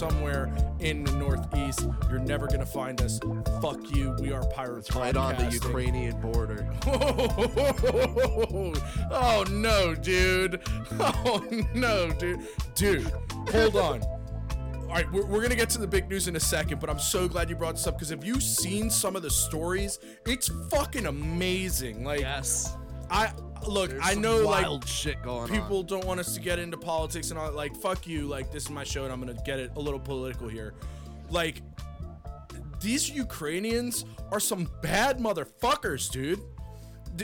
somewhere in the Northeast. You're never gonna find us. Fuck you. We are pirates. Right on the Ukrainian border. oh no, dude. Oh no, dude. Dude, hold on. All right, we're, we're gonna get to the big news in a second, but I'm so glad you brought this up because have you seen some of the stories? It's fucking amazing. Like, Yes. I look, There's I know like shit going people on. don't want us to get into politics and all like fuck you like this is my show and i'm gonna get it a little political here. Like these ukrainians are some bad motherfuckers dude.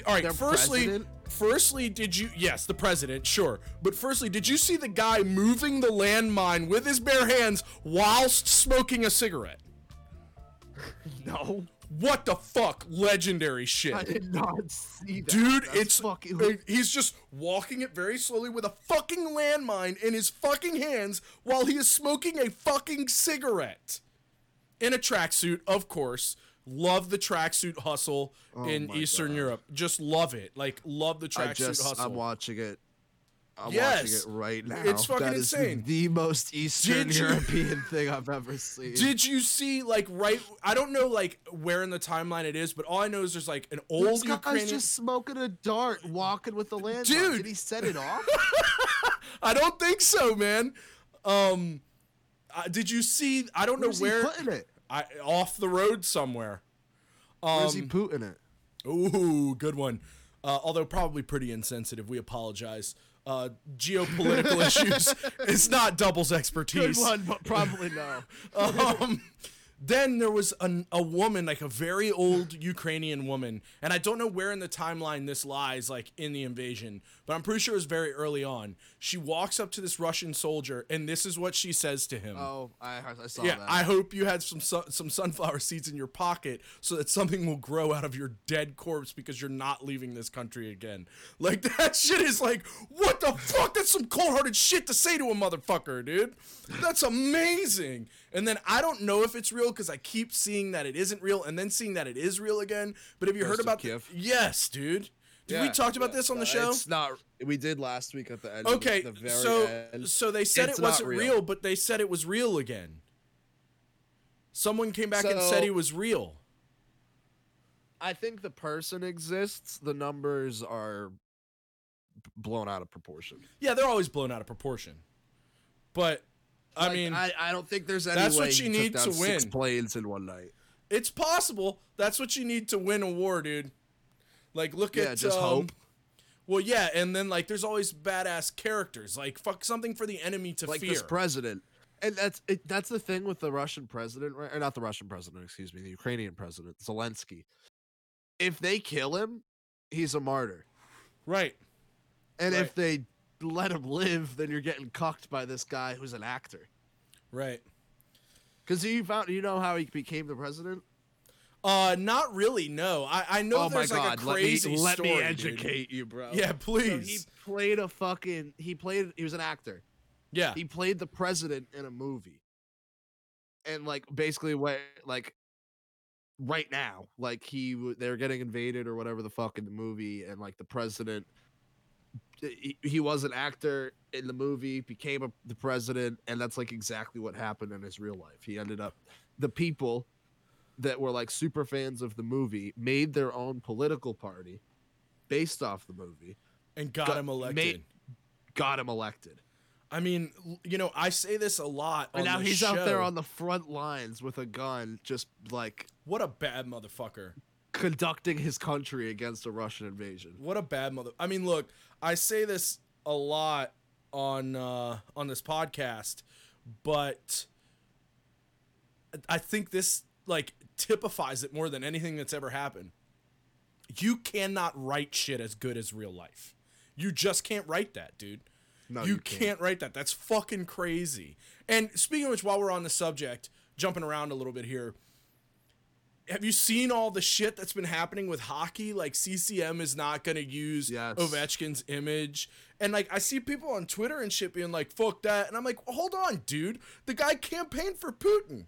All right Their firstly president? firstly did you yes the president sure. But firstly did you see the guy moving the landmine with his bare hands whilst smoking a cigarette? No, what the fuck legendary shit I did not see that. Dude, That's it's fucking. uh, he's just walking it very slowly with a fucking landmine in his fucking hands while he is smoking a fucking cigarette. In a tracksuit, of course. Love the tracksuit hustle in Oh my Eastern God. Europe. Just love it. Like love the tracksuit hustle. I'm watching it. I'm Yes. watching it right now. It's fucking That insane. The most Eastern you- European thing I've ever seen. Did you see like right? I don't know like where in the timeline it is, but all I know is there's like an old this guy's Ukrainian. just smoking a dart, walking with the landmine. Dude. Did he set it off? I don't think so, man. Um, uh, did you see? I don't Where's know where. he putting it? I off the road somewhere. Where's he Um, putting it? ooh, good one. Uh, although probably pretty insensitive. We apologize. Uh, geopolitical issues is not Double's expertise. but probably no. um, then there was an, a woman, like a very old Ukrainian woman, and I don't know where in the timeline this lies, like in the invasion, but I'm pretty sure it was very early on. She walks up to this Russian soldier, and this is what she says to him. Oh, I, I saw Yeah, that. I hope you had some sun, some sunflower seeds in your pocket so that something will grow out of your dead corpse because you're not leaving this country again. Like that shit is like, what the fuck? That's some cold-hearted shit to say to a motherfucker, dude. That's amazing. And then I don't know if it's real because I keep seeing that it isn't real and then seeing that it is real again. But have you heard about the- Kiev? Yes, dude. Did we Yeah, talked about yeah, this on the uh, show? It's not. We did last week at the end. Okay, the very so end. so they said It's it wasn't real. real. but they said it was real again. Someone came back and said he was real. I think the person exists. The numbers are blown out of proportion. Yeah, they're always blown out of proportion. But I Like, mean, I, I don't think there's any that's way what you need to down six win. planes in one night. it's possible. That's what you need to win a war, dude. Like look Yeah, at just um, hope. Well, yeah, and then like there's always badass characters. Like fuck something for the enemy to like fear. this president. And that's it, that's the thing with the Russian president, right? Or not the Russian president, excuse me, the Ukrainian president, Zelensky. If they kill him, he's a martyr. right. And Right. if they let him live, then you're getting cucked by this guy who's an actor. Right. Because you found, you know how he became the president? Uh, not really. No, I I know oh my there's like a crazy let me, story. let me dude. educate you, bro. Yeah, So he played a fucking. He played. He was an actor. yeah. He played the president in a movie. And like basically what like right now, like he they're getting invaded or whatever the fuck in the movie, and like the president. He, he was an actor in the movie, became a, the president, and that's like exactly what happened in his real life. He ended up, the people that were like super fans of the movie made their own political party based off the movie, and got, got- him elected. made- got him elected. I mean, you know, I say this a lot. And now he's out there on the front lines with a gun, just like What a bad motherfucker. conducting his country against a Russian invasion. What a bad mother. I mean, look, I say this a lot on uh, on this podcast, but I think this like typifies it more than anything that's ever happened. You cannot write shit as good as real life. You just can't write that, dude. No, you, you can't. can't. write that. That's fucking crazy. And speaking of which, while we're on the subject, jumping around a little bit here, have you seen all the shit that's been happening with hockey? Like CCM is not going to use Yes. Ovechkin's image. And like I see people on Twitter and shit being like, fuck that. And I'm like, hold on, dude. The guy campaigned for Putin.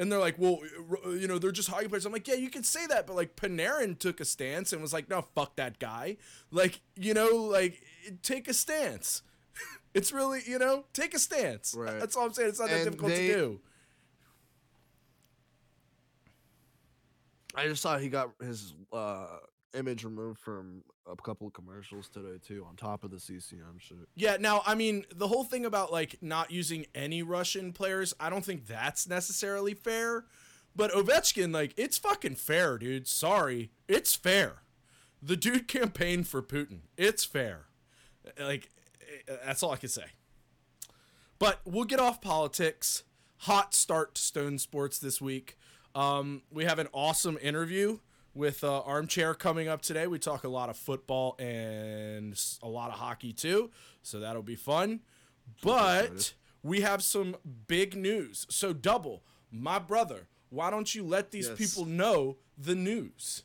And they're like, well, uh, you know, they're just hockey players. I'm like, yeah, you can say that, but like Panarin took a stance and was like, no, fuck that guy. Like, you know, like take a stance. It's really, you know, take a stance. Right. That's all I'm saying. It's not that difficult they- to do. I just saw he got his uh, image removed from a couple of commercials today too, on top of the CCM shit. Yeah, now I mean the whole thing about like not using any Russian players, I don't think that's necessarily fair. But Ovechkin, like, it's fucking fair, dude. Sorry. It's fair. The dude campaigned for Putin. It's fair. Like, eh, that's all I can say. But we'll get off politics. Hot start to Stone Sports this week. Um, we have an awesome interview with uh, Armchair coming up today. We talk a lot of football and a lot of hockey too, so that'll be fun. But we have some big news. So, Double, my brother, why don't you let these Yes. people know the news?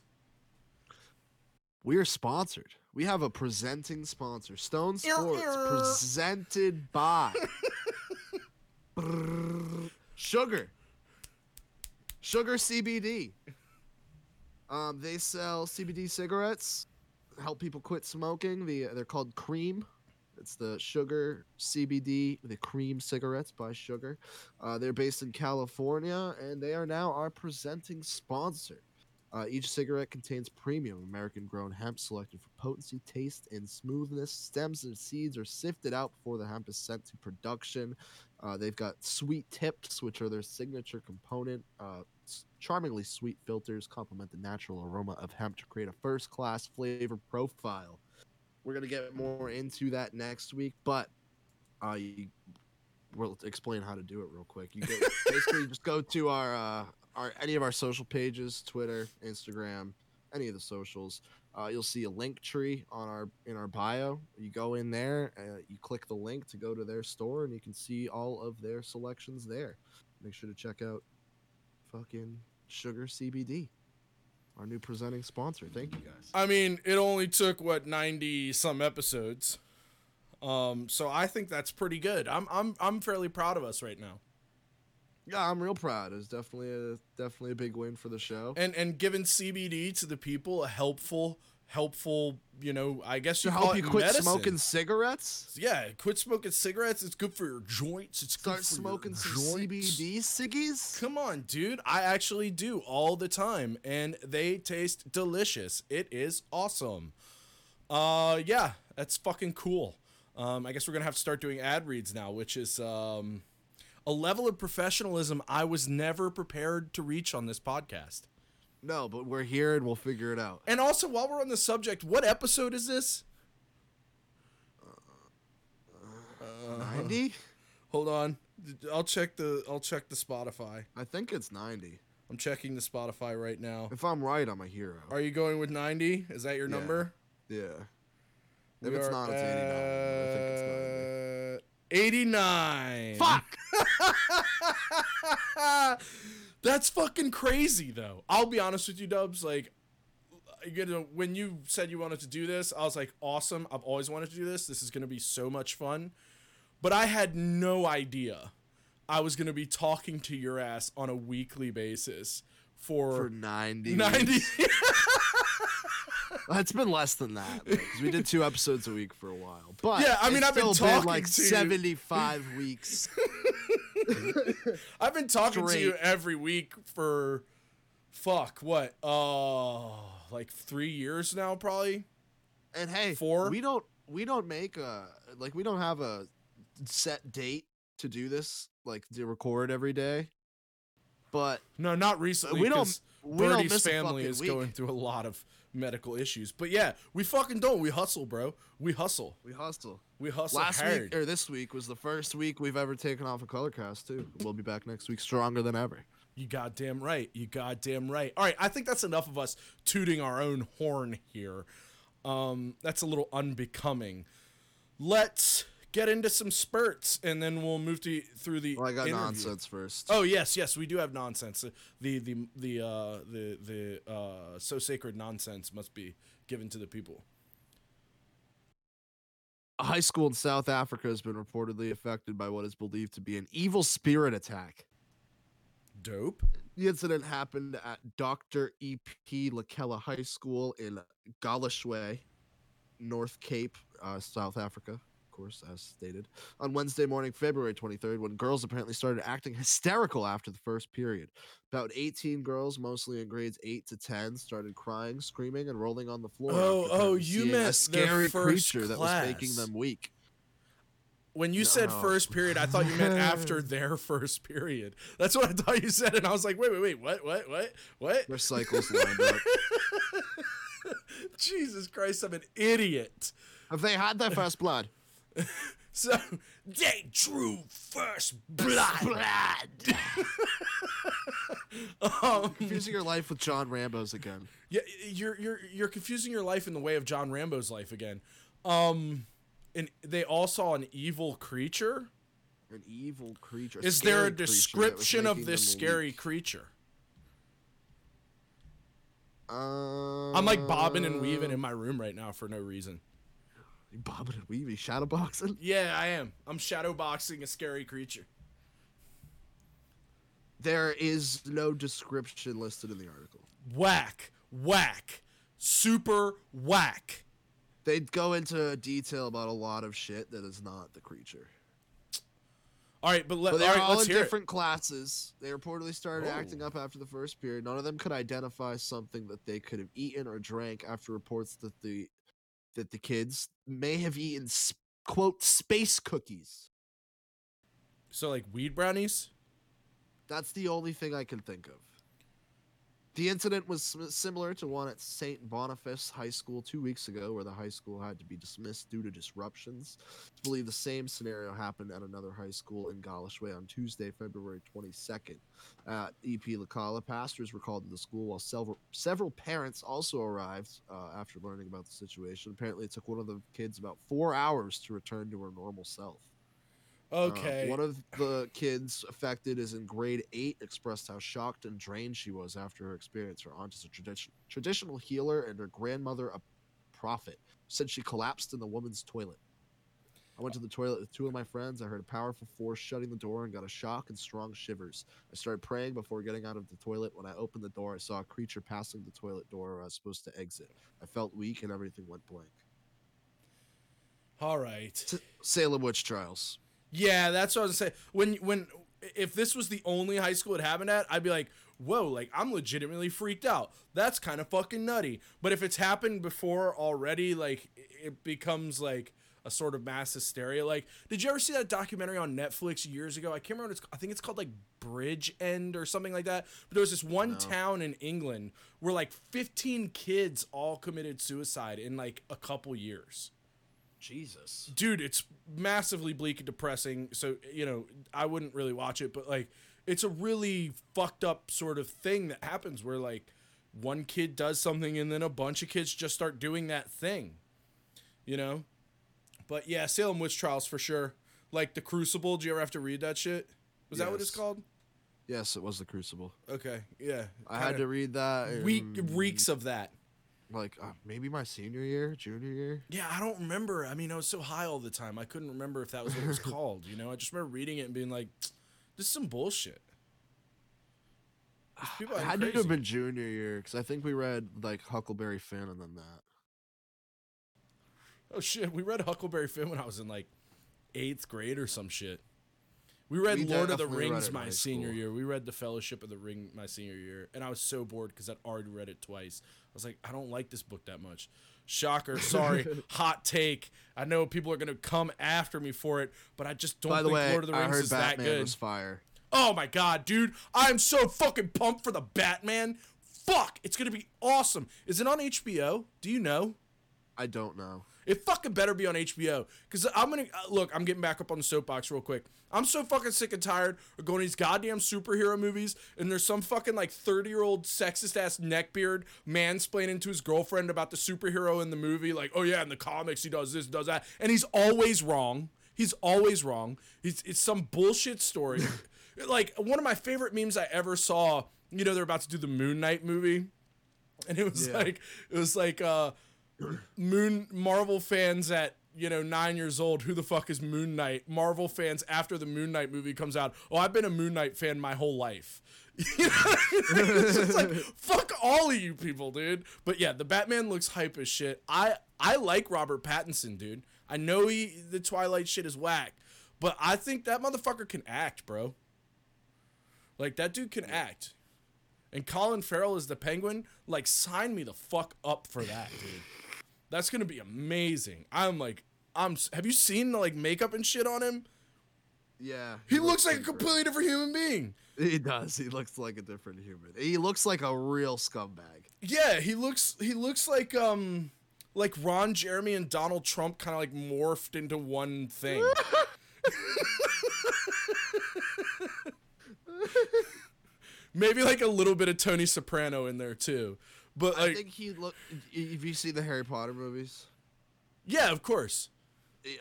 We are sponsored. We have a presenting sponsor, Stone Sports, ear. presented by Sugar. Sugar CBD. Um, they sell CBD cigarettes, help people quit smoking. The they're called Cream. It's the Sugar CBD, the Cream cigarettes by Sugar. Uh, they're based in California, and they are now our presenting sponsor. Uh, each cigarette contains premium American grown hemp selected for potency, taste, and smoothness. Stems and seeds are sifted out before the hemp is sent to production. Uh, they've got sweet tips, which are their signature component. Uh, charmingly sweet filters complement the natural aroma of hemp to create a first class flavor profile. We're going to get more into that next week, but uh, you, we'll explain how to do it real quick. You go, basically just go to our uh, our any of our social pages, Twitter, Instagram, any of the socials. Uh, you'll see a link tree on our in our bio. You go in there, uh, you click the link to go to their store, and you can see all of their selections there. Make sure to check out fucking Sugar CBD, our new presenting sponsor. Thank you guys. I mean, it only took what ninety some episodes, um. So I think that's pretty good. I'm I'm I'm fairly proud of us right now. Yeah, I'm real proud. It's definitely a definitely a big win for the show. And and giving CBD to the people a helpful helpful you know I guess you to help you quit medicine. smoking cigarettes, Yeah, quit smoking cigarettes. It's good for your joints. It's start good for smoking your some joints. CBD ciggies. Come on, dude. I actually do all the time and they taste delicious. It is awesome. Uh yeah, that's fucking cool. Um I guess we're going to have to start doing ad reads now, which is um a level of professionalism I was never prepared to reach on this podcast. No, but we're here and we'll figure it out. And also, while we're on the subject, what episode is this? Uh, ninety? Hold on. I'll check the I'll check the Spotify. I think it's ninety. I'm checking the Spotify right now. If I'm right, I'm a hero. Are you going with 90? Is that your Yeah. number? Yeah. We If it's are not, it's 89. I think it's 89. Fuck! That's fucking crazy though. I'll be honest with you, Dubs. Like, you know, when you said you wanted to do this, I was like, awesome. I've always wanted to do this. This is gonna be so much fun. But I had no idea I was gonna be talking to your ass on a weekly basis for, For 90. 90. It's been less than that. Because we did two episodes a week for a while. But Yeah, I mean, I've been talking like to you. 75 weeks. I've been talking to you every week for fuck what? Uh like 3 years now probably. And hey, Four? we don't we don't make a like we don't have a set date to do this, like to record every day. But No, not recently. we don't we don't Birdie's miss family is week. going through a lot of medical issues. But yeah, we fucking don't. We hustle, bro. We hustle. we hustle. We hustle Last hard. week or this week was the first week we've ever taken off a color cast too. We'll be back next week stronger than ever. You goddamn right. You goddamn right. All right, I think that's enough of us tooting our own horn here. Um, that's a little unbecoming. Let's get into some spurts, and then we'll move to through the. Well, I got interview. nonsense first. Oh yes, yes, we do have nonsense. The the the uh, the the uh, so sacred nonsense must be given to the people. A high school in South Africa has been reportedly affected by what is believed to be an evil spirit attack. Dope. The incident happened at Dr. E.P. Lekhela High School in Galeshewe, North Cape, uh, South Africa, course, as stated, on Wednesday morning, February 23rd, when girls apparently started acting hysterical after the first period. About 18 girls, mostly in grades 8 to 10, started crying, screaming, and rolling on the floor. Oh, oh, you meant a scary first creature that was making them weak. When you said first period, I thought you meant after their first period. That's what I thought you said, and I was like, wait, wait, wait, what, what, what, what? Their cycles lined up. Jesus Christ, I'm an idiot. Have they had their first blood? So they drew first blood. blood. um, Confusing your life with John Rambo's again. yeah, you're you're you're confusing your life in the way of John Rambo's life again. Um, and they all saw an evil creature. An evil creature. Is there a creature that was description of this scary creature? Um, I'm like bobbing and weaving in my room right now for no reason. You bobbing and weaving, shadowboxing. Yeah, I am. I'm shadow boxing a scary creature. There is no description listed in the article. Whack, whack, super whack. They go into detail about a lot of shit that is not the creature. All right, but, let, But all they're right, all in hear it. different classes. They reportedly started oh. acting Oh. up after the first period. None of them could identify something that they could have eaten or drank after reports that the that the kids may have eaten quote space cookies. So like weed brownies. That's the only thing I can think of. The incident was similar to one at St. Boniface High School two weeks ago, where the high school had to be dismissed due to disruptions. It's believed the same scenario happened at another high school in Galeshewe on Tuesday, February 22nd. At EP Lekhela, pastors were called to the school while several, several parents also arrived uh, after learning about the situation. Apparently, it took one of the kids about four hours to return to her normal self. Uh, Okay. one of the kids affected is in grade eight, expressed how shocked and drained she was after her experience. Her aunt is a tradition, traditional healer and her grandmother a prophet. Said she collapsed in the woman's toilet. I went to the toilet with two of my friends. I heard a powerful force shutting the door and got a shock and strong shivers. I started praying before getting out of the toilet. When I opened the door, I saw a creature passing the toilet door where I was supposed to exit. I felt weak and everything went blank. All right. Salem witch trials. Yeah, that's what I was gonna say. When when if this was the only high school it happened at, I'd be like, whoa, like I'm legitimately freaked out. That's kind of fucking nutty. But if it's happened before already, like it becomes like a sort of mass hysteria. Like, did you ever see that documentary on Netflix years ago? I can't remember. What it's, I think it's called like Bridgend or something like that. But there was this one town in England where like 15 kids all committed suicide in like a couple years Jesus. dude it's massively bleak and depressing so you know i wouldn't really watch it but like it's a really fucked up sort of thing that happens where like one kid does something and then a bunch of kids just start doing that thing you know but yeah salem witch trials for sure like the crucible do you ever have to read that shit was that what it's called Yes, it was the Crucible. okay yeah I had to read that. week reeks of that like uh, maybe my senior year, junior year. Yeah, I don't remember. I mean, I was so high all the time. I couldn't remember if that was what it was called. You know, I just remember reading it and being like, "This is some bullshit." These people I had to have been junior year because I think we read like Huckleberry Finn and then that. Oh shit, we read Huckleberry Finn when I was in like eighth grade or some shit. We read We Lord of the Rings my senior school. year. We read The Fellowship of the Ring my senior year, and I was so bored because I'd already read it twice. I was like, I don't like this book that much. Shocker, sorry, hot take. I know people are gonna come after me for it, but I just don't By the think way, Lord of the I Rings heard is Batman that good. was fire. Oh my god, dude. I'm so fucking pumped for the Batman. Fuck, it's gonna be awesome. Is it on HBO? Do you know? I don't know. It fucking better be on HBO. Cause I'm gonna uh, look. I'm getting back up on the soapbox real quick. I'm so fucking sick and tired of going to these goddamn superhero movies, and there's some fucking like 30 year old sexist ass neckbeard mansplaining to his girlfriend about the superhero in the movie. Like, oh yeah, in the comics he does this, does that, and he's always wrong. He's always wrong. He's it's some bullshit story. like one of my favorite memes I ever saw. You know they're about to do the Moon Knight movie, and it was Yeah. like it was like uh Moon Marvel fans at you know nine years old. Who the fuck is Moon Knight? Marvel fans after the Moon Knight movie comes out. Oh, I've been a Moon Knight fan my whole life. You know I mean? It's just like fuck all of you people, dude. But yeah, the Batman looks hype as shit. I I like Robert Pattinson, dude. I know he the Twilight shit is whack, but I think that motherfucker can act, bro. Like that dude can act. And Colin Farrell is the Penguin. Like, sign me the fuck up for that, dude. That's gonna be amazing. I'm like, I'm. Have you seen the like makeup and shit on him? Yeah. He looks like a completely different human being. He does. He looks like a different human. He looks like a real scumbag. Yeah, he looks. He looks like um, like Ron Jeremy and Donald Trump kind of like morphed into one thing. Maybe like a little bit of Tony Soprano in there too. But I think he look. If you see the Harry Potter movies, yeah, of course.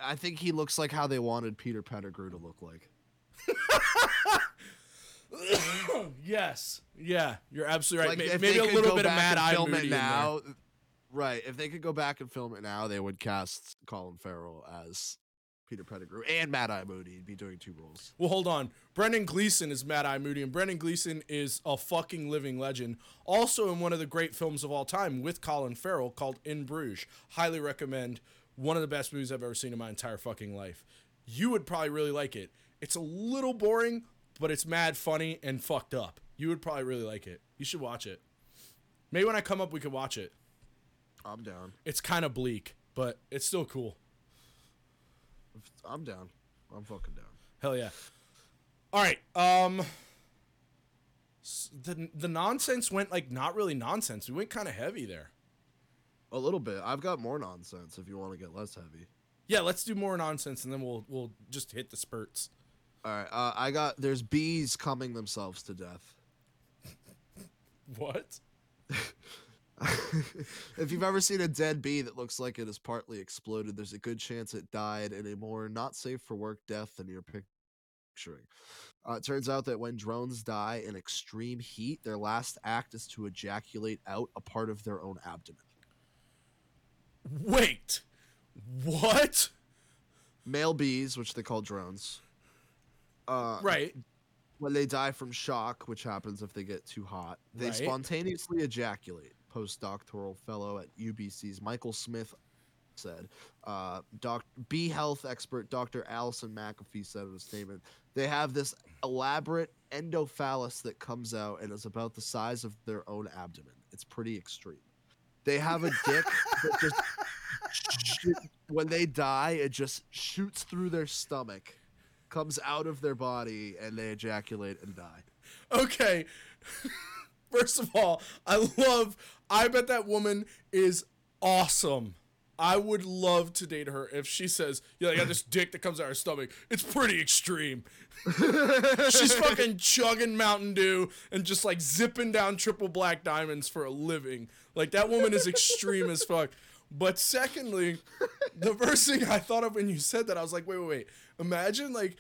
I think he looks like how they wanted Peter Pettigrew to look like. yes. Yeah, you're absolutely right. Like, May- Maybe a little bit of Mad Eye film Moody it now. Right. If they could go back and film it now, they would cast Colin Farrell as Peter Pettigrew and Mad Eye Moody. Be doing two roles. Well, hold on. Brendan Gleeson is Mad Eye Moody, and Brendan Gleeson is a fucking living legend. Also in one of the great films of all time with Colin Farrell called In Bruges. Highly recommend. One of the best movies I've ever seen in my entire fucking life. You would probably really like it. It's a little boring, but it's mad funny and fucked up. You would probably really like it. You should watch it. Maybe when I come up, we could watch it. I'm down. It's kind of bleak, but it's still cool. I'm down. I'm fucking down. Hell yeah. All right. Um the the nonsense went like not really nonsense. We went kind of heavy there. A little bit. I've got more nonsense if you want to get less heavy. Yeah, let's do more nonsense and then we'll we'll just hit the spurts. All right. Uh, I got. There's bees coming themselves to death. What? if you've ever seen a dead bee that looks like it is partly exploded, there's a good chance it died in a more not safe for work death than you're picturing. Uh, it turns out that when drones die in extreme heat, their last act is to ejaculate out a part of their own abdomen. Wait. What? Male bees, which they call drones, uh, Right. when they die from shock, which happens if they get too hot, they Right. spontaneously ejaculate. Postdoctoral fellow at UBC's Michael Smith said. Uh, doc- bee health expert Dr. Alison McAfee said in a statement, they have this elaborate endophallus that comes out and is about the size of their own abdomen. It's pretty extreme. They have a dick that just when they die, it just shoots through their stomach, comes out of their body, and they ejaculate and die. Okay. First of all, I love I bet that woman is awesome. I would love to date her if she says, "Yeah, I got this dick that comes out of her stomach. It's pretty extreme." She's fucking chugging Mountain Dew and just like zipping down triple black diamonds for a living. Like that woman is extreme as fuck. But secondly, the first thing I thought of when you said that, I was like, wait, wait, wait. Imagine like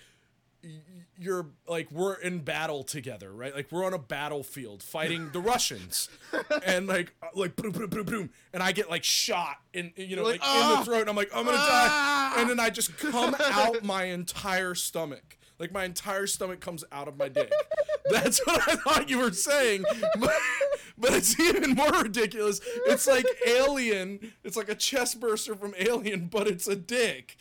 you're like we're in battle together, right? Like we're on a battlefield fighting the Russians, and like uh, like boom, boom, boom, boom, and I get like shot in you know like, like, in "Ah! the throat, and I'm like I'm gonna Ah!" die, and then I just come out my entire stomach. Like my entire stomach comes out of my dick. That's what I thought you were saying, but, but it's even more ridiculous. It's like Alien. It's like a chest burster from Alien, but it's a dick.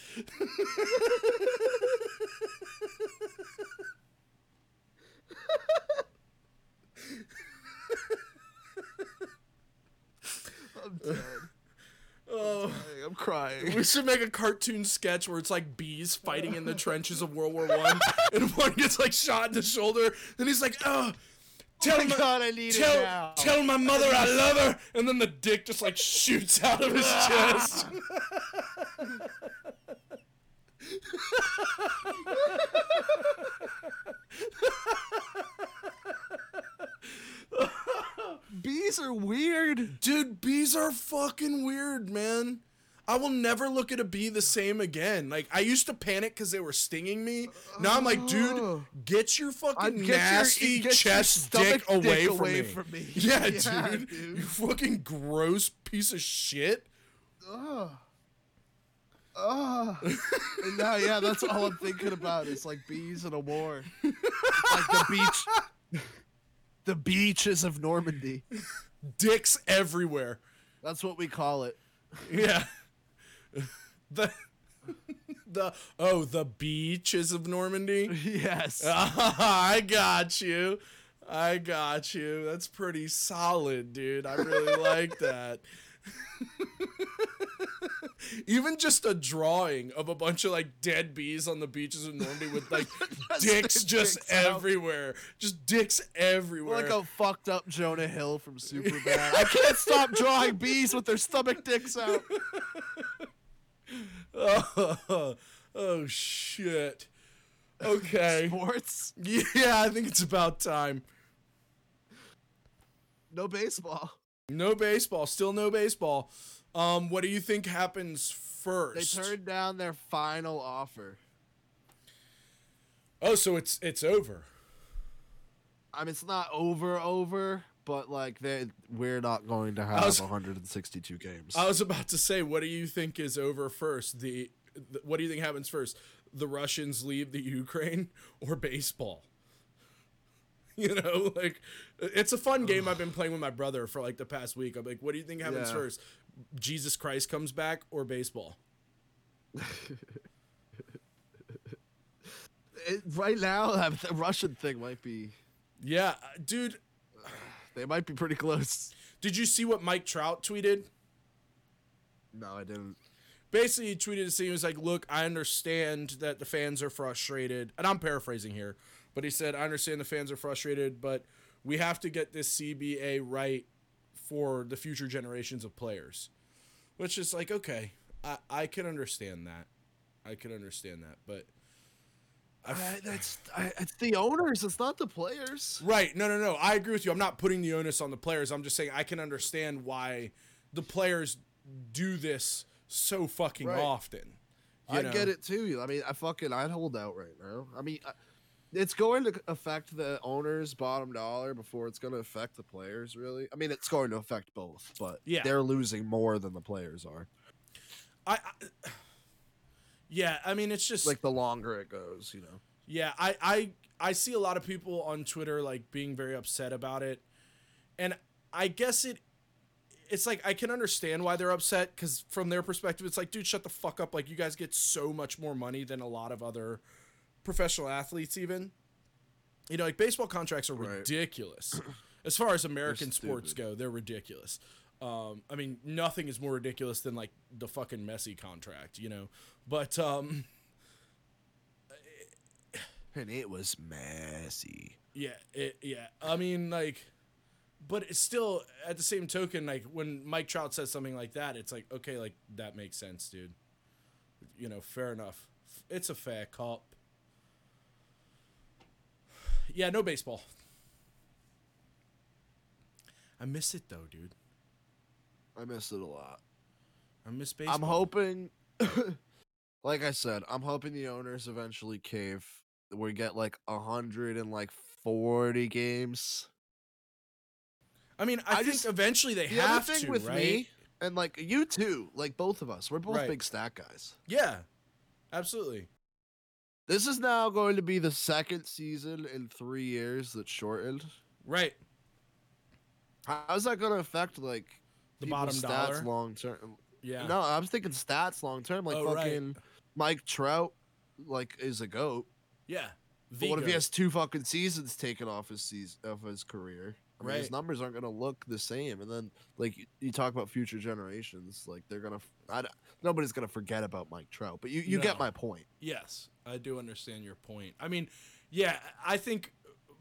Dead. Oh. I'm crying. We should make a cartoon sketch where it's like bees fighting in the trenches of World War One, and one gets like shot in the shoulder, and he's like, "Oh, tell my my, God, I need it now." tell my mother I love her," and then the dick just like shoots out of his chest. Bees are weird. Dude, bees are fucking weird, man. I will never look at a bee the same again. Like I used to panic because they were stinging me. Now I'm like, oh. dude, Oh. get your fucking get your- nasty get your chest stomach dick away, dick from, away me. from me. Yeah, Yeah, dude, dude. You fucking gross piece of shit. Ugh. Ugh. and now, yeah, that's all I'm thinking about. Is like bees in a war. It's like the beach. The beaches of Normandy. Dicks everywhere. That's what we call it. Yeah. the the oh, the beaches of Normandy. yes. I got you. I got you. That's pretty solid, dude. I really like that. Even just a drawing of a bunch of like dead bees on the beaches of Normandy with like dicks just dicks out. everywhere. Just dicks everywhere. like a fucked up Jonah Hill from Superbad. I can't stop drawing bees with their stomach dicks out. oh, oh shit. Okay. Sports, Yeah, I think it's about time. no baseball. No baseball. Still no baseball. Um, what do you think happens first? They turned down their final offer. oh, so it's it's over. I mean, it's not over, over, but like they, we're not going to have was- 162 games. I was about to say, what do you think is over first? The, the what do you think happens first? The Russians leave the Ukraine or baseball? You know, like it's a fun game I've been playing with my brother for like the past week. I'm like, what do you think happens Yeah. first? Jesus Christ comes back or baseball? It- right now, the Russian thing might be. Yeah, dude. They might be pretty close. Did you see what Mike Trout tweeted? No, I didn't. basically he tweeted saying he was like, "Look, I understand that the fans are frustrated," and I'm paraphrasing here, but he said, "I understand the fans are frustrated, but we have to get this CBA right for the future generations of players," which is like, okay, I I can understand that, I can understand that, but I that's I, it's the owners. It's not the players. Right. No, no, no. I agree with you. I'm not putting the onus on the players. I'm just saying I can understand why the players do this so fucking Right. often. you I know? get it too. I mean, I fucking I'd hold out right now. I mean, I, it's going to affect the owners' bottom dollar before it's going to affect the players. Really, I mean, it's going to affect both, but Yeah. they're losing more than the players are. I, I yeah, I mean it's just Like the longer it goes, you know. yeah, I I I see a lot of people on Twitter like being very upset about it. And I guess it it's like I can understand why they're upset cuz from their perspective it's like dude shut the fuck up like you guys get so much more money than a lot of other professional athletes even. You know, like baseball contracts are Right. ridiculous. As far as American sports go, they're ridiculous. Um, I mean, nothing is more ridiculous than like the fucking Messi contract, you know. But um, And it was messy. Yeah, it, yeah. I mean, like, but it's still at the same token, like when Mike Trout says something like that, it's like, okay, like that makes sense, dude. You know, fair enough. It's a fair cop. Yeah, no baseball. I miss it though, dude. I miss it a lot. I miss baseball. I'm hoping, like I said, I'm hoping the owners eventually cave. We get like a hundred and like forty games. I mean, I, I think just- eventually they The have other thing to, with right? me and like you too, like both of us, we're both Right. big stat guys. Yeah, absolutely. This is now going to be the second season in three years that's shortened. Right. How's that going to affect like The bottom stats dollar. long term? Yeah. No, I was thinking stats long term. Like Oh, right. fucking Mike Trout, like is a goat. Yeah. But what if he has two fucking seasons taken off his season of his career? I mean, his numbers aren't going to look the same. And then, like you, you talk about future generations, like they're gonna, I, nobody's gonna forget about Mike Trout. But you, you get my point. Yes, I do understand your point. I mean, yeah, I think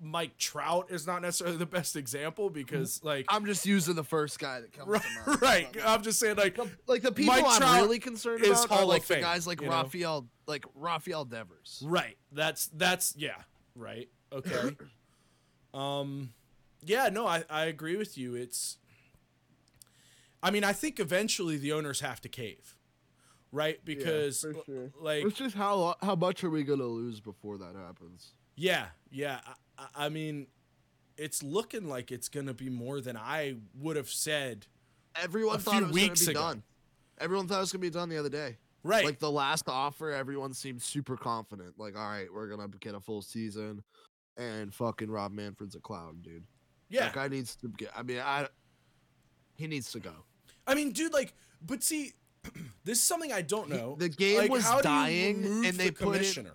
Mike Trout is not necessarily the best example because, like, I'm just using the first guy that comes right, to mind. right. I'm just saying, like, Like the people Mike I'm Trout really concerned about Hall are like the guys like you know? Raphael, like Rafael Devers. right. That's that's yeah, right. Okay. um, yeah, no, I I agree with you. It's, I mean, I think eventually the owners have to cave, right? Because for uh, sure. like It's just how how much are we gonna lose before that happens? Yeah, yeah. I, I- I mean, it's looking like it's gonna be more than I would have said. Everyone thought it was gonna be ago. done. Everyone thought it was gonna be done the other day. Right. Like the last offer, everyone seemed super confident. Like, all right, we're gonna get a full season, and fucking Rob Manfred's a clown, dude. yeah. That guy needs to get. I mean, I. He needs to go. I mean, dude, like, but see, This is something I don't know. the game Like, was you dying, and they the put commissioner.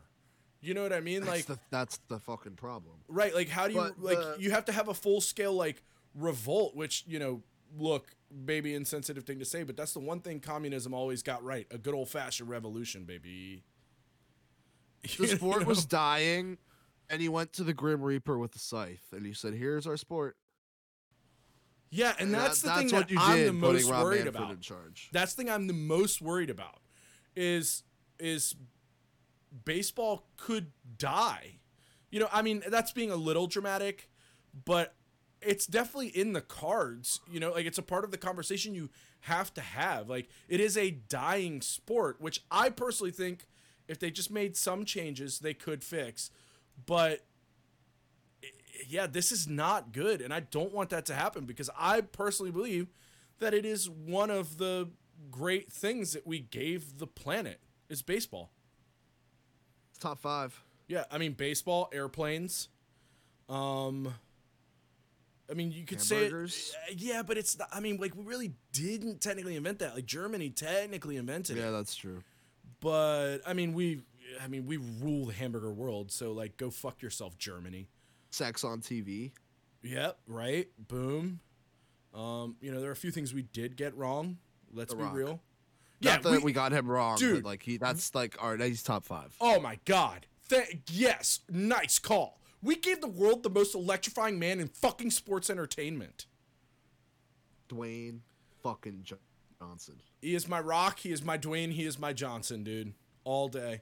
You know what I mean? That's Like the that's the fucking problem. right, like how do you But like the- you have to have a full scale like revolt, which you know, look, baby, insensitive thing to say, but that's the one thing communism always got right: a good old fashioned revolution, baby. The You sport know? was dying, and he went to the Grim Reaper with the scythe, and he said, "Here's our sport." Yeah, and that's That- the thing that I'm the most Rob worried Manfred about. in charge. That's the thing I'm the most worried about is is baseball could die. You know, I mean, that's being a little dramatic, but it's definitely in the cards. You know, like it's a part of the conversation you have to have. Like it is a dying sport, which I personally think if they just made some changes, they could fix. But yeah, this is not good, and I don't want that to happen because I personally believe that it is one of the great things that we gave the planet is baseball. Top five. Yeah, I mean baseball, airplanes. Um I mean you could say it, uh, yeah, but it's not, I mean like we really didn't technically invent that. Like Germany technically invented Yeah, it. that's true. But I mean we I mean we rule the hamburger world, so like go fuck yourself Germany. Sex on TV. Yep, right? Boom. Um, you know, there are a few things we did get wrong. Let's The be Rock. real. Not that we, we- got him wrong, Dude. like he that's like right, he's top five. Oh my god. Th- yes, nice call. We gave the world the most electrifying man in fucking sports entertainment. Dwayne fucking Johnson. He is my Rock, he is my Dwayne, he is my Johnson, dude. All day.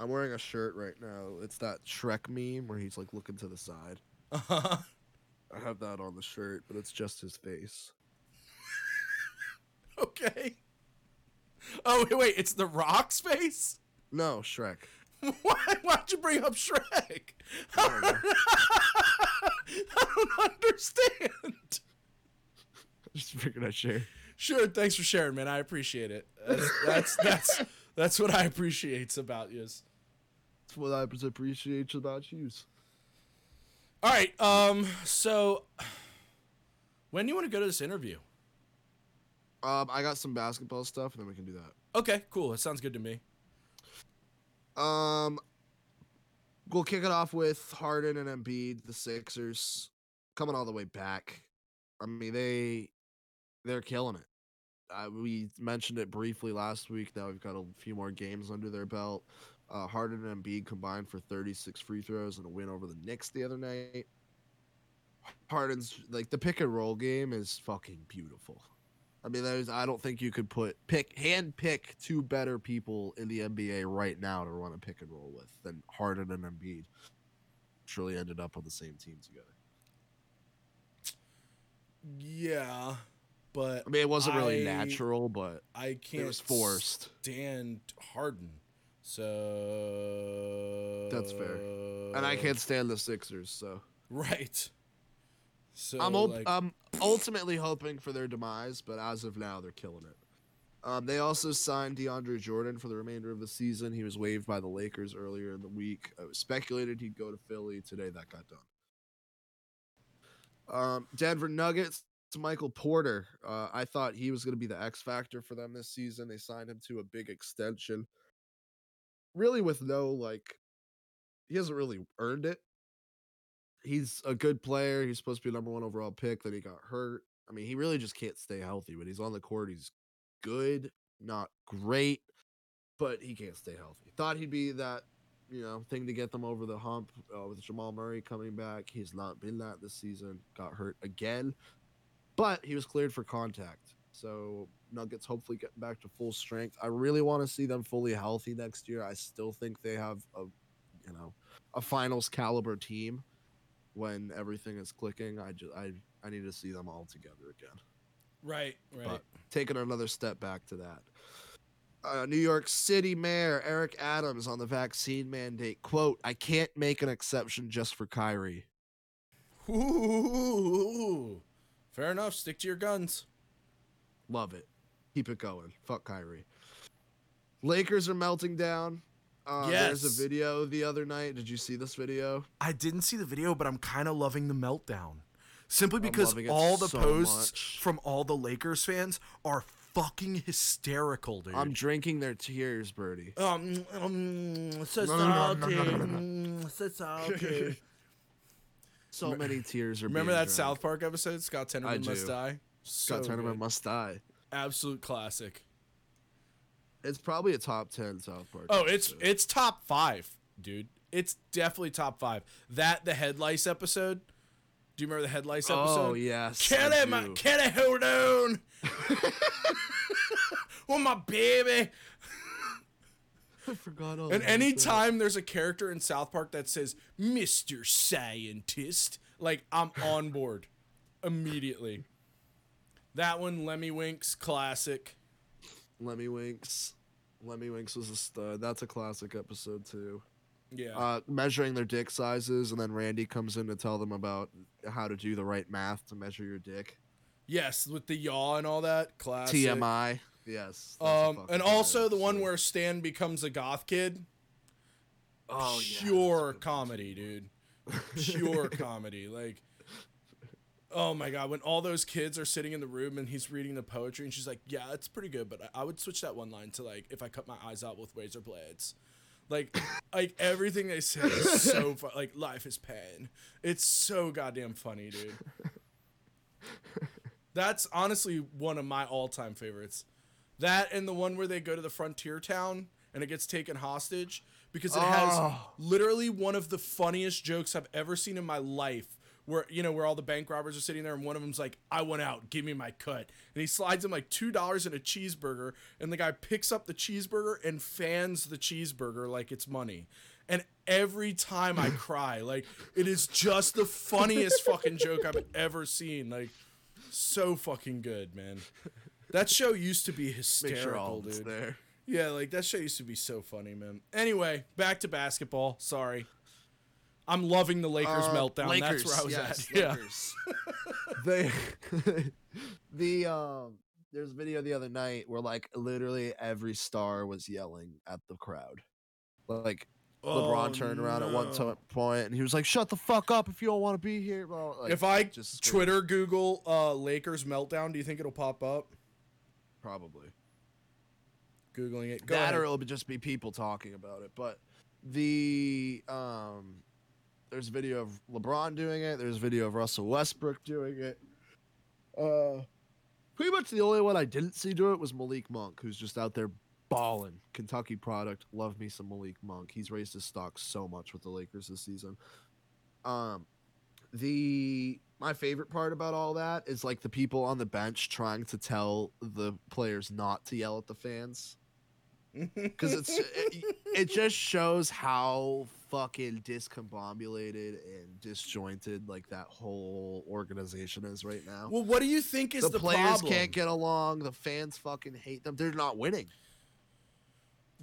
I'm wearing a shirt right now. It's that Shrek meme where he's like looking to the side. Uh-huh. I have that on the shirt, but it's just his face. okay. Oh, wait, wait, it's the Rock's face? No, Shrek. Why, why'd you bring up Shrek? I don't. I don't understand. Just figured I'd share. Sure, thanks for sharing, man. I appreciate it. That's that's that's, that's what I appreciate about you. That's what I appreciate about you. All right. Um. So, when do you want to go to this interview? Um, I got some basketball stuff, and then we can do that. Okay. Cool. That sounds good to me. Um, we'll kick it off with Harden and Embiid, the Sixers, coming all the way back. I mean, they they're killing it. Uh, we mentioned it briefly last week. Now we've got a few more games under their belt. Uh, Harden and Embiid combined for 36 free throws and a win over the Knicks the other night. Harden's like the pick and roll game is fucking beautiful. I mean, there's I don't think you could put pick hand pick two better people in the NBA right now to run a pick and roll with than Harden and Embiid. Truly ended up on the same team together. Yeah, but I mean, it wasn't really I- natural, but I can't. it was forced. Stand Harden. So That's fair. And I can't stand the Sixers, so Right. So I'm op- like, I'm ultimately hoping for their demise, but as of now, they're killing it. Um, they also signed DeAndre Jordan for the remainder of the season. He was waived by the Lakers earlier in the week. It was speculated he'd go to Philly. Today, that got done. Um, Denver Nuggets. To Michael Porter, uh, I thought he was going to be the X factor for them this season. They signed him to a big extension, really with no like, he hasn't really earned it he's a good player. He's supposed to be number one overall pick. Then he got hurt. I mean, he really just can't stay healthy. When he's on the court, he's good, not great, but he can't stay healthy. Thought he'd be that, you know, thing to get them over the hump uh, with Jamal Murray coming back. He's not been that this season. Got hurt again, but he was cleared for contact. So Nuggets hopefully getting back to full strength. I really want to see them fully healthy next year. I still think they have a, you know, a finals caliber team when everything is clicking. I just I I need to see them all together again. right, right. But taking another step back to that. Uh, New York City Mayor Eric Adams on the vaccine mandate. Quote, I can't make an exception just for Kyrie. Ooh, fair enough. Stick to your guns. Love it. Keep it going. Fuck Kyrie. Lakers are melting down. Uh, There's a video the other night. Did you see this video? I didn't see the video, but I'm kind of loving the meltdown. Simply because all the so posts much. from all the Lakers fans are fucking hysterical, dude. I'm drinking their tears, Birdie. um, um so salty, mm, so salty. So many tears are. Remember being that drank. South Park episode? Scott Tenorman must do. die. Scott So Tenorman good. must die. absolute classic. It's probably a top ten South Park. Oh, it's episode. it's top five, dude. It's definitely top five. That the head lice episode. Do you remember the head lice oh, episode? Oh yes. Can I I, my, do. can I hold on? oh my baby. I forgot all And anytime there's a character in South Park that says Mr. Scientist, like I'm on board immediately. That one, Lemmiwinks, classic. Lemmiwinks. Lemmy Winks was a stud. That's a classic episode too. Yeah. Uh, measuring their dick sizes, and then Randy comes in to tell them about how to do the right math to measure your dick. yes, with the yaw and all that. Classic. TMI. Yes. Um, and also the one where Stan becomes a goth kid. oh, yeah, pure that's comedy, dude. Pure comedy. Like, oh my god, when all those kids are sitting in the room and he's reading the poetry, and she's like, "Yeah, it's pretty good, but I, I would switch that one line to like, if I cut my eyes out with razor blades." Like, like everything they say is so fu- like life is pain. It's so goddamn funny, dude. That's honestly one of my all-time favorites. That and the one where they go to the frontier town and it gets taken hostage because it has Oh. literally one of the funniest jokes I've ever seen in my life. Where you know where all the bank robbers are sitting there and one of them's like, "I want out, give me my cut," and he slides him like two dollars in a cheeseburger, and the guy picks up the cheeseburger and fans the cheeseburger like it's money. And every time I cry, like it is just the funniest fucking joke I've ever seen. Like so fucking good, man. That show used to be hysterical, sure all of it's dude. there. Yeah, like that show used to be so funny, man. Anyway, back to basketball. Sorry. I'm loving the Lakers Uh, meltdown. Lakers, That's where I was yes, at. Yeah. Lakers. they the um there's a video the other night where like literally every star was yelling at the crowd. Like LeBron Oh, turned around at one no. point and he was like, "Shut the fuck up if you don't want to be here." Bro. Like, if I just scream. Twitter Google uh, Lakers meltdown, do you think it'll pop up? probably Googling it. Go that ahead. or it'll just be people talking about it. But the um, there's a video of LeBron doing it. There's a video of Russell Westbrook doing it. Uh, pretty much the only one I didn't see do it was Malik Monk, who's just out there balling. Kentucky product. Love me some Malik Monk. He's raised his stock so much with the Lakers this season. Um, the my favorite part about all that is like the people on the bench trying to tell the players not to yell at the fans because it's it, it just shows how fucking discombobulated and disjointed like that whole organization is right now. well, what do you think is the, problem? the, players problem? can't get along. The fans fucking hate them. They're not winning.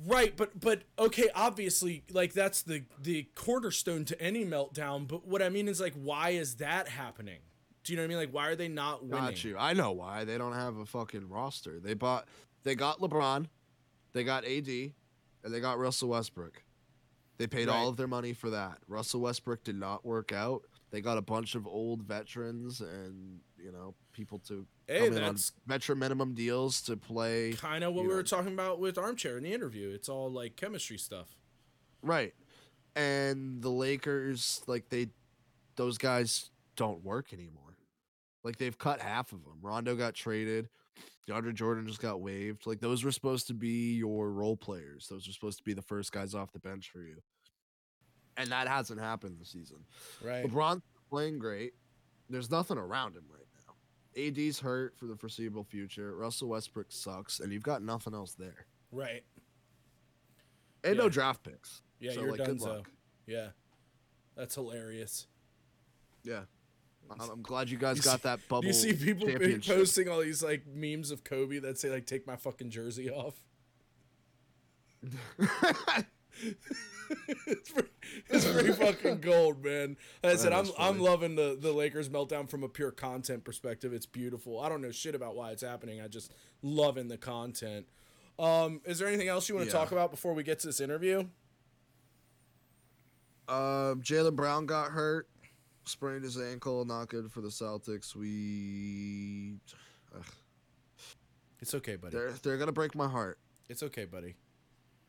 Right, but but okay, obviously, like that's the the cornerstone to any meltdown. But what I mean is like, why is that happening? Do you know what I mean? Like, why are they not winning? Got you. I know why they don't have a fucking roster. They bought. They got LeBron, they got AD, and they got Russell Westbrook. They paid Right. all of their money for that. Russell Westbrook did not work out. They got a bunch of old veterans and you know people to Hey, come in on veteran minimum deals to play. kind of what we know. were talking about with Armchair in the interview. It's all like chemistry stuff. Right. And the Lakers, like they, those guys don't work anymore. Like they've cut half of them. Rondo got traded. DeAndre Jordan just got waived. Like those were supposed to be your role players. Those were supposed to be the first guys off the bench for you. And that hasn't happened this season. Right. LeBron's playing great. There's nothing around him right now. AD's hurt for the foreseeable future. Russell Westbrook sucks, and you've got nothing else there. Right. And Yeah. no draft picks. Yeah, So, you're like, done. good So yeah, that's hilarious. Yeah. I'm, glad you guys You got see- that bubble. You see people posting all these like memes of Kobe that say like "Take my fucking jersey off"? it's, pretty, it's pretty fucking gold, man. Like I said, I'm is I'm loving the the Lakers meltdown from a pure content perspective. It's beautiful. I don't know shit about why it's happening. I just loving the content. Um, is there anything else you want to Yeah. talk about before we get to this interview? Um, Jaylen Brown got hurt, sprained his ankle. Not good for the Celtics. We, ugh. It's okay, buddy. They're they're gonna break my heart. It's okay, buddy.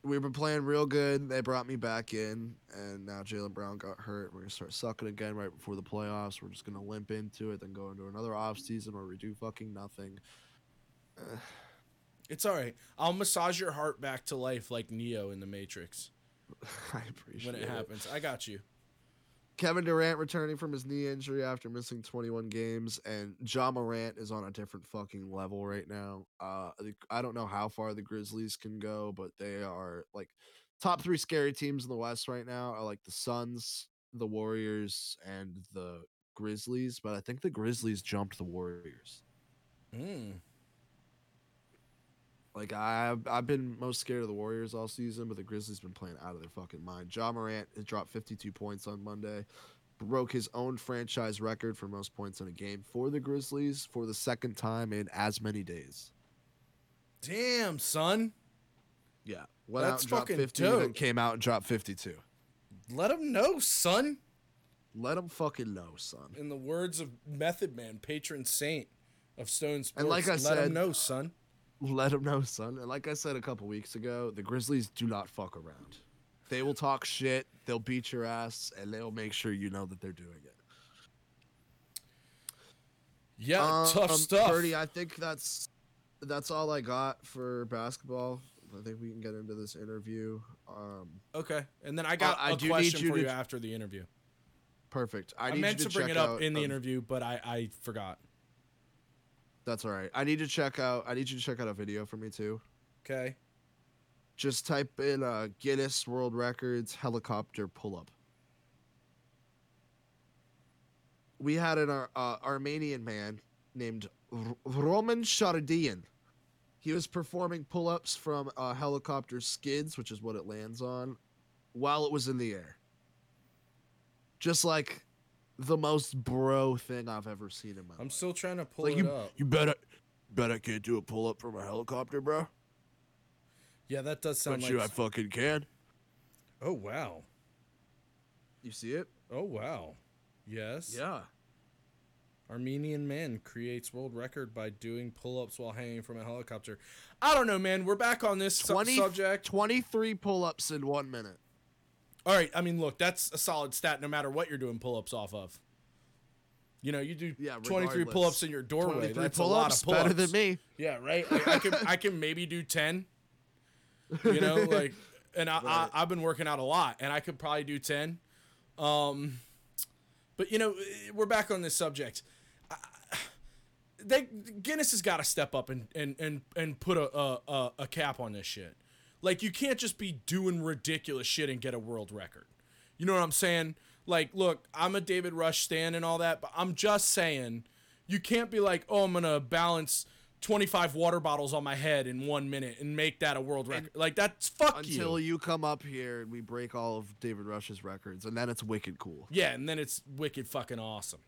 We've been playing real good. They brought me back in, and now Jaylen Brown got hurt. We're gonna start sucking again right before the playoffs. We're just gonna limp into it, then go into another off season where we do fucking nothing. It's all right. I'll massage your heart back to life like Neo in the Matrix I appreciate when it happens. I got you. Kevin Durant returning from his knee injury after missing 21 games, and Ja Morant is on a different fucking level right now. Uh, I don't know how far the Grizzlies can go, but they are like top three scary teams in the West right now are like the Suns, the Warriors, and the Grizzlies. But I think the Grizzlies jumped the Warriors. Mm. Like I've I've been most scared of the Warriors all season, but the Grizzlies been playing out of their fucking mind. Ja Morant has dropped 52 points on Monday, broke his own franchise record for most points in a game for the Grizzlies for the second time in as many days. Damn, son. Yeah, went That's out and dropped fucking 50, then dope. came out and dropped 52. Let him know, son. Let him fucking know, son. In the words of Method Man, patron saint of Stone Sports. And like I let said- him know, son. Let them know, son. And like I said a couple weeks ago, the Grizzlies do not fuck around. They will talk shit, they'll beat your ass, and they'll make sure you know that they're doing it. Yeah, tough Um, stuff. Birdie, I think that's that's all I got for basketball. I think we can get into this interview. Um, Okay, and then I got I a do need question you for you ch- after the interview. perfect. I, I, need meant to, to, bring it up out, in the um, interview, but I, I forgot. That's all right. I need to check out. I need you to check out a video for me too. Okay. Just type in uh, Guinness World Records helicopter pull up. We had an uh, Armenian man named R- Roman Sahradyan. He was performing pull ups from a helicopter skids, which is what it lands on, while it was in the air. Just like the most bro thing I've ever seen in my I'm life. still trying to pull like it you, up. you bet I, bet I can't do a pull up from a helicopter, bro. Yeah, that does sound Bet like. you I fucking can. oh wow. You see it? Oh wow. Yes. Yeah. Armenian man creates world record by doing pull-ups while hanging from a helicopter. I don't know, man. We're back on this su- subject. 23 pull ups in one minute. All right. I mean, look, that's a solid stat no matter what you're doing pull-ups off of. You know, you do Yeah, 23 pull-ups in your doorway. 23 That's a pull lot of pull-ups. better than me. Yeah, right. Like, I can I can maybe do 10. You know, like, and I, Right. I I've been working out a lot, and I could probably do 10. Um, but you know, we're back on this subject. I- They Guinness has got to step up and and and and put a, a a a cap on this shit. Like you can't just be doing ridiculous shit and get a world record. You know what I'm saying? Like, look, I'm a David Rush stan and all that, but I'm just saying you can't be like, oh, I'm gonna balance 25 water bottles on my head in one minute and make that a world record. like that's fuck Until you. Until you come up here and we break all of David Rush's records, and then it's wicked cool. Yeah, and then it's wicked fucking awesome.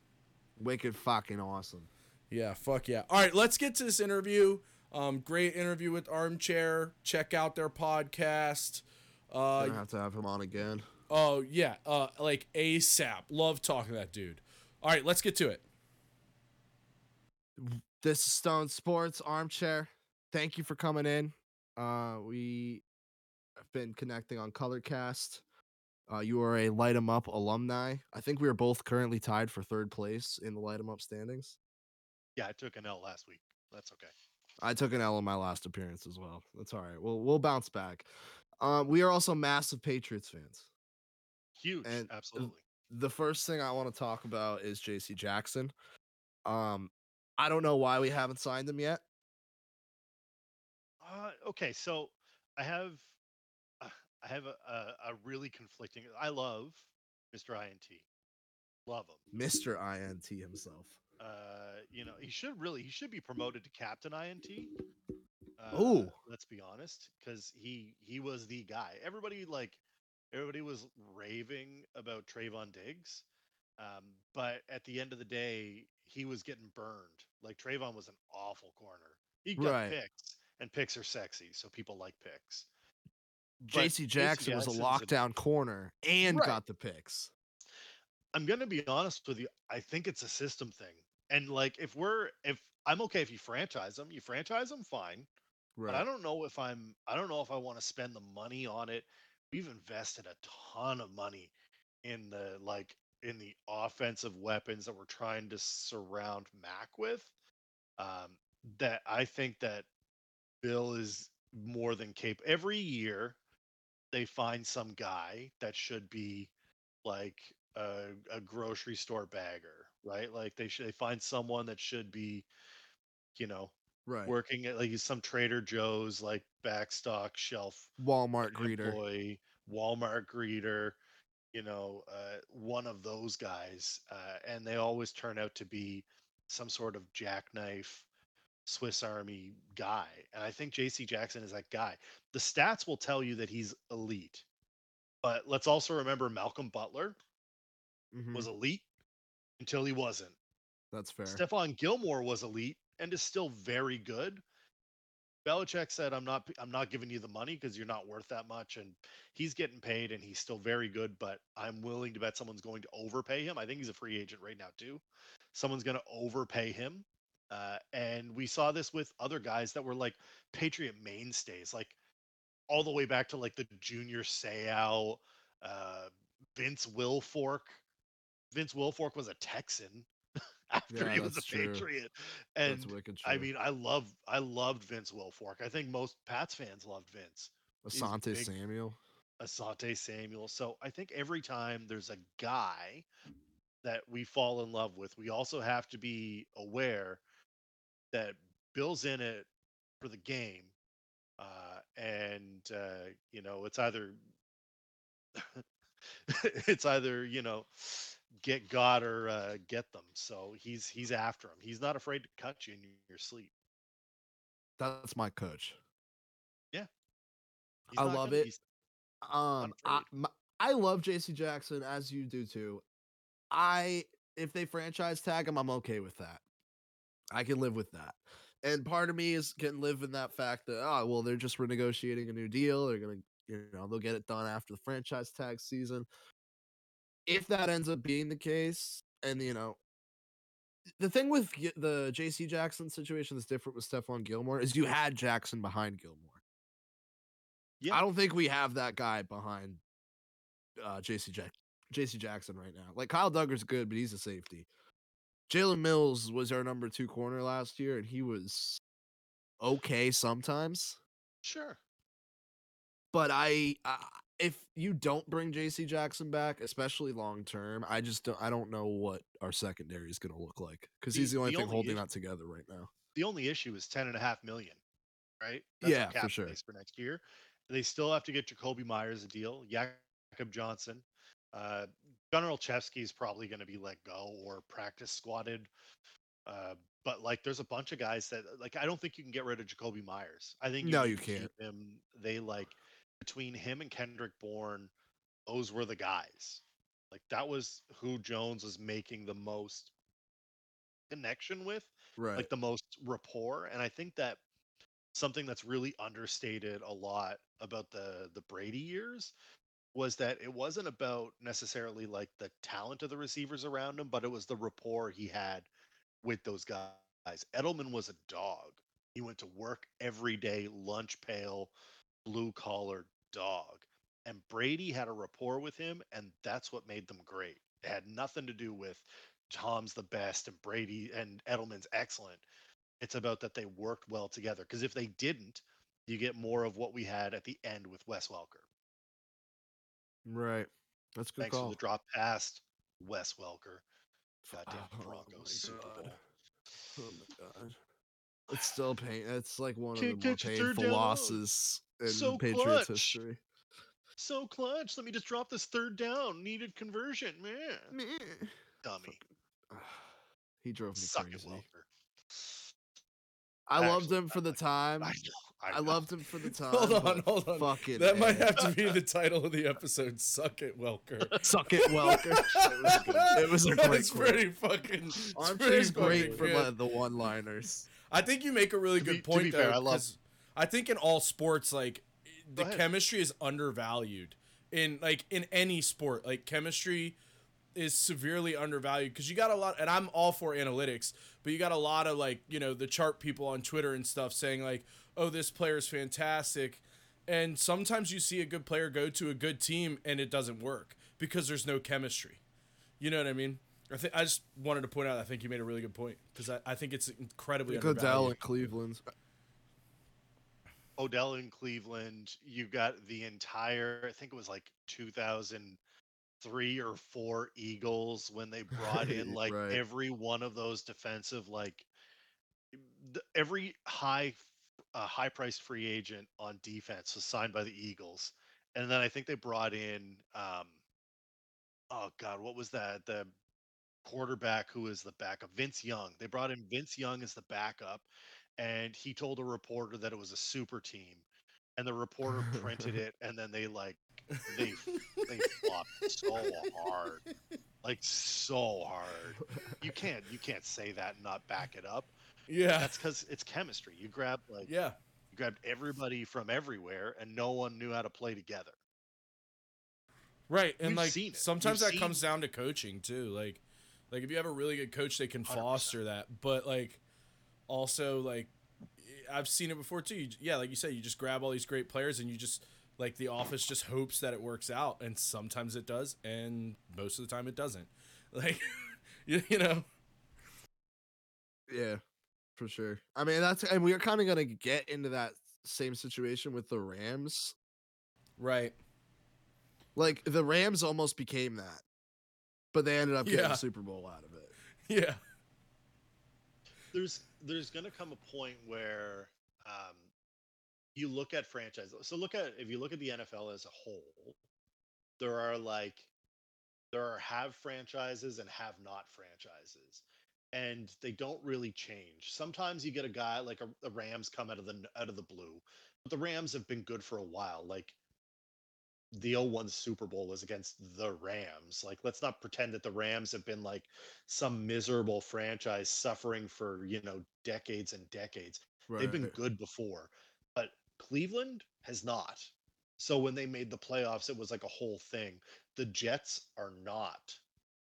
Wicked fucking awesome. Yeah, fuck yeah. All right, let's get to this interview. Um, great interview with Armchair. Check out their podcast. Uh, Gonna have to have him on again. oh yeah, uh, like ASAP. Love talking to that dude. All right, let's get to it. This is Stone Sports Armchair. Thank you for coming in. Uh, we have been connecting on Colorcast. Uh, you are a Light 'em Up alumni. I think we are both currently tied for third place in the Light 'em Up standings. Yeah, I took an L last week. That's okay. I took an L in my last appearance as well. That's all right. We'll we'll bounce back. Um, we are also massive Patriots fans. Huge, And, absolutely. The first thing I want to talk about is J.C. Jackson. Um, I don't know why we haven't signed him yet. Uh, okay, so I have, uh, I have a, a, a really conflicting. I love Mr. INT, love him. Mr. INT himself. Uh, you know, he should really, he should be promoted to captain INT. Uh, Ooh. let's be honest, because he he was the guy. Everybody like, everybody was raving about Trevon Diggs, um, but at the end of the day, he was getting burned. Like Trevon was an awful corner. He got Right. picks, and picks are sexy, so people like picks. J.C. Jackson was a lockdown corner and Right. got the picks. I'm gonna be honest with you. I think it's a system thing. And like if we're if I'm okay if you franchise them. You franchise them, fine. Right. But I don't know if I'm. I don't know if I want to spend the money on it. We've invested a ton of money in the like in the offensive weapons that we're trying to surround Mac with. Um, that I think that Bill is more than capable. Every year, they find some guy that should be like a, a grocery store bagger, right? Like they should they find someone that should be, you know, right. working at like some Trader Joe's like backstock shelf Walmart greeter. employee, Walmart greeter, you know, uh, one of those guys, uh, and they always turn out to be some sort of jackknife Swiss Army guy. And I think JC Jackson is that guy. The stats will tell you that he's elite. But let's also remember Malcolm Butler Mhm, was elite until he wasn't. That's fair. Stephon Gilmore was elite and is still very good. Belichick said, "I'm not. I'm not giving you the money because you're not worth that much." And he's getting paid, and he's still very good. But I'm willing to bet someone's going to overpay him. I think he's a free agent right now too. Someone's going to overpay him, uh, and we saw this with other guys that were like Patriot mainstays, like all the way back to like the Junior Seau, uh, Vince Wilfork. Vince Wilfork was a Texan after Yeah, he was a true. Patriot, and I mean, I love I loved Vince Wilfork. I think most Pats fans loved Vince. Asante big. Samuel. Asante Samuel. So I think every time there's a guy that we fall in love with, we also have to be aware that Bill's in it for the game, uh, and uh, you know it's either it's either you know get God or uh, get them. So he's he's after him. He's not afraid to cut you in your sleep. That's my coach. He's I love it. Um, I, afraid. m- I love JC Jackson as you do too. I if they franchise tag him, I'm okay with that. I can live with that. And part of me is can live in that fact that oh well they're just renegotiating a new deal. They're gonna you know they'll get it done after the franchise tag season. If that ends up being the case, and you know the thing with the JC Jackson situation that's different with Stephon Gilmore is you had Jackson behind Gilmore. Yeah. I don't think we have that guy behind uh, JC Jack- JC Jackson right now. Like Kyle Dugger's good, but he's a safety. Jalen Mills was our number two corner last year, and he was okay sometimes. Sure. But I, if you don't bring JC Jackson back, especially long term, I just don't. I don't know what our secondary is going to look like because he's the only the thing only holding issue- that together right now. The only issue is ten and a half million, right? our Yeah, for sure. for next year. They still have to get Jakobi Meyers a deal. Jakob Johnson. Uh, Gunner Olszewski is probably going to be let go or practice squatted. Uh, but like, there's a bunch of guys that like I don't think you can get rid of Jakobi Meyers. I think No, need you can't. Him, they like between him and Kendrick Bourne, those were the guys. Like that was who Jones was making the most connection with Right. like the most rapport and i think that something that's really understated a lot about the the brady years was that it wasn't about necessarily like the talent of the receivers around him but it was the rapport he had with those guys edelman was a dog he went to work every day lunch pail blue collar dog and brady had a rapport with him and that's what made them great it had nothing to do with Tom's the best and Brady and Edelman's excellent. It's about that they worked well together. Because if they didn't, you get more of what we had at the end with Wes Welker. right. That's good Thanks call. for the drop past Wes Welker. Goddamn Oh Broncos Super Bowl. Oh my god. It's still pain. It's like one of Can't the more catch a third painful losses in So Patriots clutch. history. So clutch. Let me just drop this third down. Needed conversion, man. Dummy. he drove me Suck crazy. I loved him for the time. I. I, I loved him for the time. Hold on, hold on. Fucking That might have to be the title of the episode. Suck it, Welker. Suck it, Welker. It was good. It was a great pretty fucking. pretty Armchair's great for the, the one-liners. I think you make a really To good be- to point be there. fair, I love- I think in all sports, like the chemistry is undervalued. In like in any sport, like chemistry is severely undervalued because you got a lot, and I'm all for analytics, but you got a lot of like you know the chart people on Twitter and stuff saying like, oh, this player is fantastic, and sometimes you see a good player go to a good team and it doesn't work because there's no chemistry. You know what I mean? I think I just wanted to point out. I think you made a really good point because I, I think it's incredibly Odell undervalued. in Cleveland. Odell in Cleveland. You got the entire. I think it was like 2003 or four Eagles when they brought in like Right. every one of those defensive like th- every high uh, high priced free agent on defense was signed by the Eagles, and then I think they brought in. Um, oh God, what was that? The quarterback who is the backup, Vince Young. They brought in Vince Young as the backup, and he told a reporter that it was a super team, and the reporter printed it, and then they like they they flopped so hard, like so hard. You can't you can't say that and not back it up. Yeah, That's because it's chemistry. You grab like yeah, you grabbed everybody from everywhere, and no one knew how to play together. right. And We've like sometimes We've that comes down to coaching too. Like, like if you have a really good coach, they can 100%. foster that. But like, also like, I've seen it before too. You, yeah, like you said, you just grab all these great players and you just like the office just hopes that it works out, and sometimes it does, and most of the time it doesn't. Like, you, you know, Yeah, for sure. I mean, that's and we are kind of gonna get into that same situation with the Rams. right? Like the Rams almost became that, but they ended up getting Yeah. a Super Bowl out of it. Yeah, there's there's going to come a point where um, you look at franchise. So look at if you look at the NFL as a whole, there are like there are have franchises and have not franchises, and they don't really change. Sometimes you get a guy like a, the Rams come out of the out of the blue, but the Rams have been good for a while. Like the 01 Super Bowl was against the Rams. Like, let's not pretend that the Rams have been like some miserable franchise suffering for, you know, decades and decades. They've been good before, but Cleveland has not. So when they made the playoffs, it was like a whole thing. The Jets are not.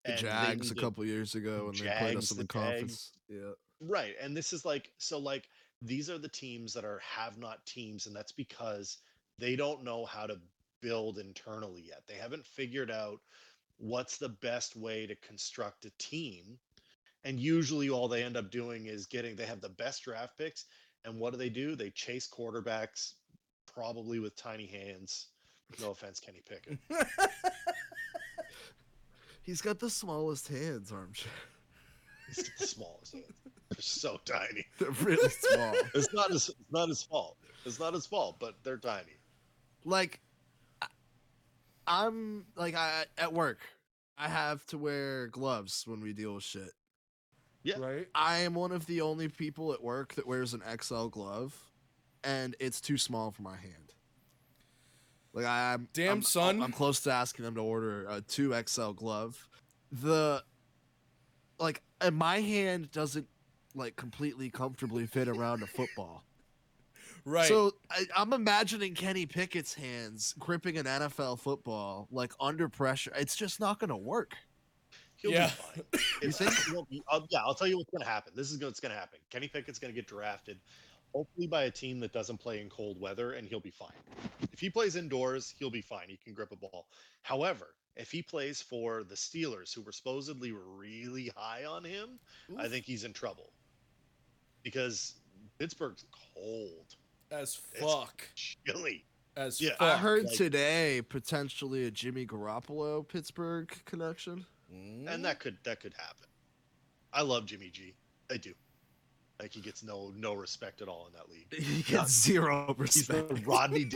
The And Jags a couple years ago when they played us in the, the Jags. conference. Yeah. Right. And this is like so like these are the teams that are have not teams and that's because they don't know how to build internally yet. They haven't figured out what's the best way to construct a team. And usually all they end up doing is getting they have the best draft picks and what do they do? They chase quarterbacks probably with tiny hands. No offense Kenny Pickett. He's got the smallest hands, Armchair. He's the smallest hands. They're so tiny. They're really small. It's not his it's not his fault. It's not his fault, but they're tiny. like I'm like I at work. I have to wear gloves when we deal with shit. Yeah. Right. I am one of the only people at work that wears an XL glove, and it's too small for my hand. Like I, I'm Damn, I'm- son. I'm close to asking them to order a two XL glove. The like, and my hand doesn't like completely comfortably fit around a football. Right. So I, I'm imagining Kenny Pickett's hands gripping an NFL football like under pressure. It's just not going to work. He'll Yeah. be fine. You think? he won't be- I'll- yeah, I'll tell you what's going to happen. This is what's going to happen. Kenny Pickett's going to get drafted, hopefully by a team that doesn't play in cold weather, and he'll be fine. If he plays indoors, he'll be fine. He can grip a ball. However, if he plays for the Steelers, who were supposedly really high on him, I think he's in trouble because Pittsburgh's cold, as it's- fuck. chilly. As Yeah, fuck. I heard like- today potentially a Jimmy Garoppolo Pittsburgh connection. And that could that could happen. I love Jimmy G. I do. Like he gets no no respect at all in that league. He gets zero He's the respect. Rodney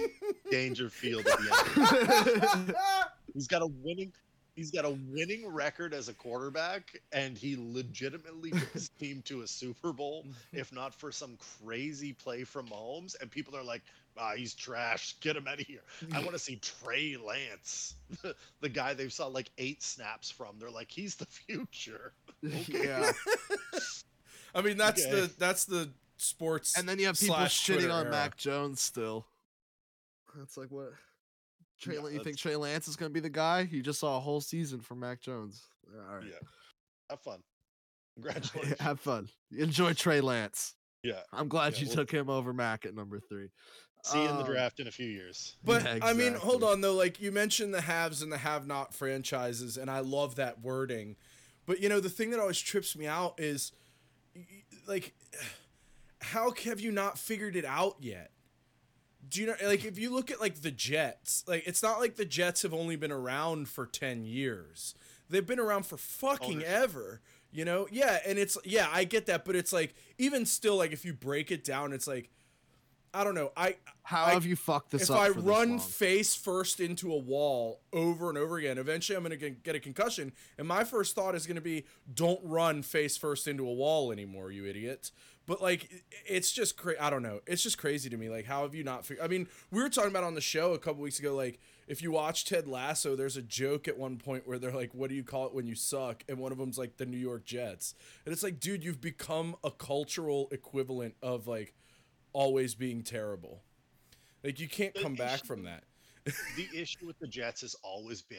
Dangerfield at the end. He's got a winning he's got a winning record as a quarterback, and he legitimately took his team to a Super Bowl, if not for some crazy play from Mahomes. And people are like, ah, he's trash. Get him out of here. I want to see Trey Lance, the guy they saw like eight snaps from. They're like, he's the future. yeah. I mean, that's Okay. the that's the sports. And then you have people shitting Twitter on era. Mac Jones still. That's like what Trey, Yeah, you think Trey Lance is going to be the guy? You just saw a whole season from Mac Jones. All right. Yeah. Have fun. Congratulations. Have fun. Enjoy Trey Lance. yeah. I'm glad Yeah, you we'll- took him over Mac at number three. See you in the Um, draft in a few years. But Yeah, I mean, hold on though. Like you mentioned the haves and the have-not franchises, and I love that wording. But you know, the thing that always trips me out is, y- y- like, how have you not figured it out yet? Do you know? Like, if you look at like the Jets, like it's not like the Jets have only been around for ten years. They've been around for fucking ever. You know? Yeah, and it's yeah, I get that, but it's like even still, like if you break it down, it's like. I don't know. I How I- have you fucked this if up? I for this run face first into a wall over and over again, eventually I'm going to get a concussion. And my first thought is going to be, don't run face first into a wall anymore, you idiot. But like, it's just crazy. I don't know. It's just crazy to me. Like, how have you not figured? I mean, we were talking about on the show a couple weeks ago. Like, if you watch Ted Lasso, there's a joke at one point where they're like, "What do you call it when you suck?" And one of them's like the New York Jets. And it's like, dude, you've become a cultural equivalent of like always being terrible. Like, you can't The come back issue- from that. the issue with the Jets has always been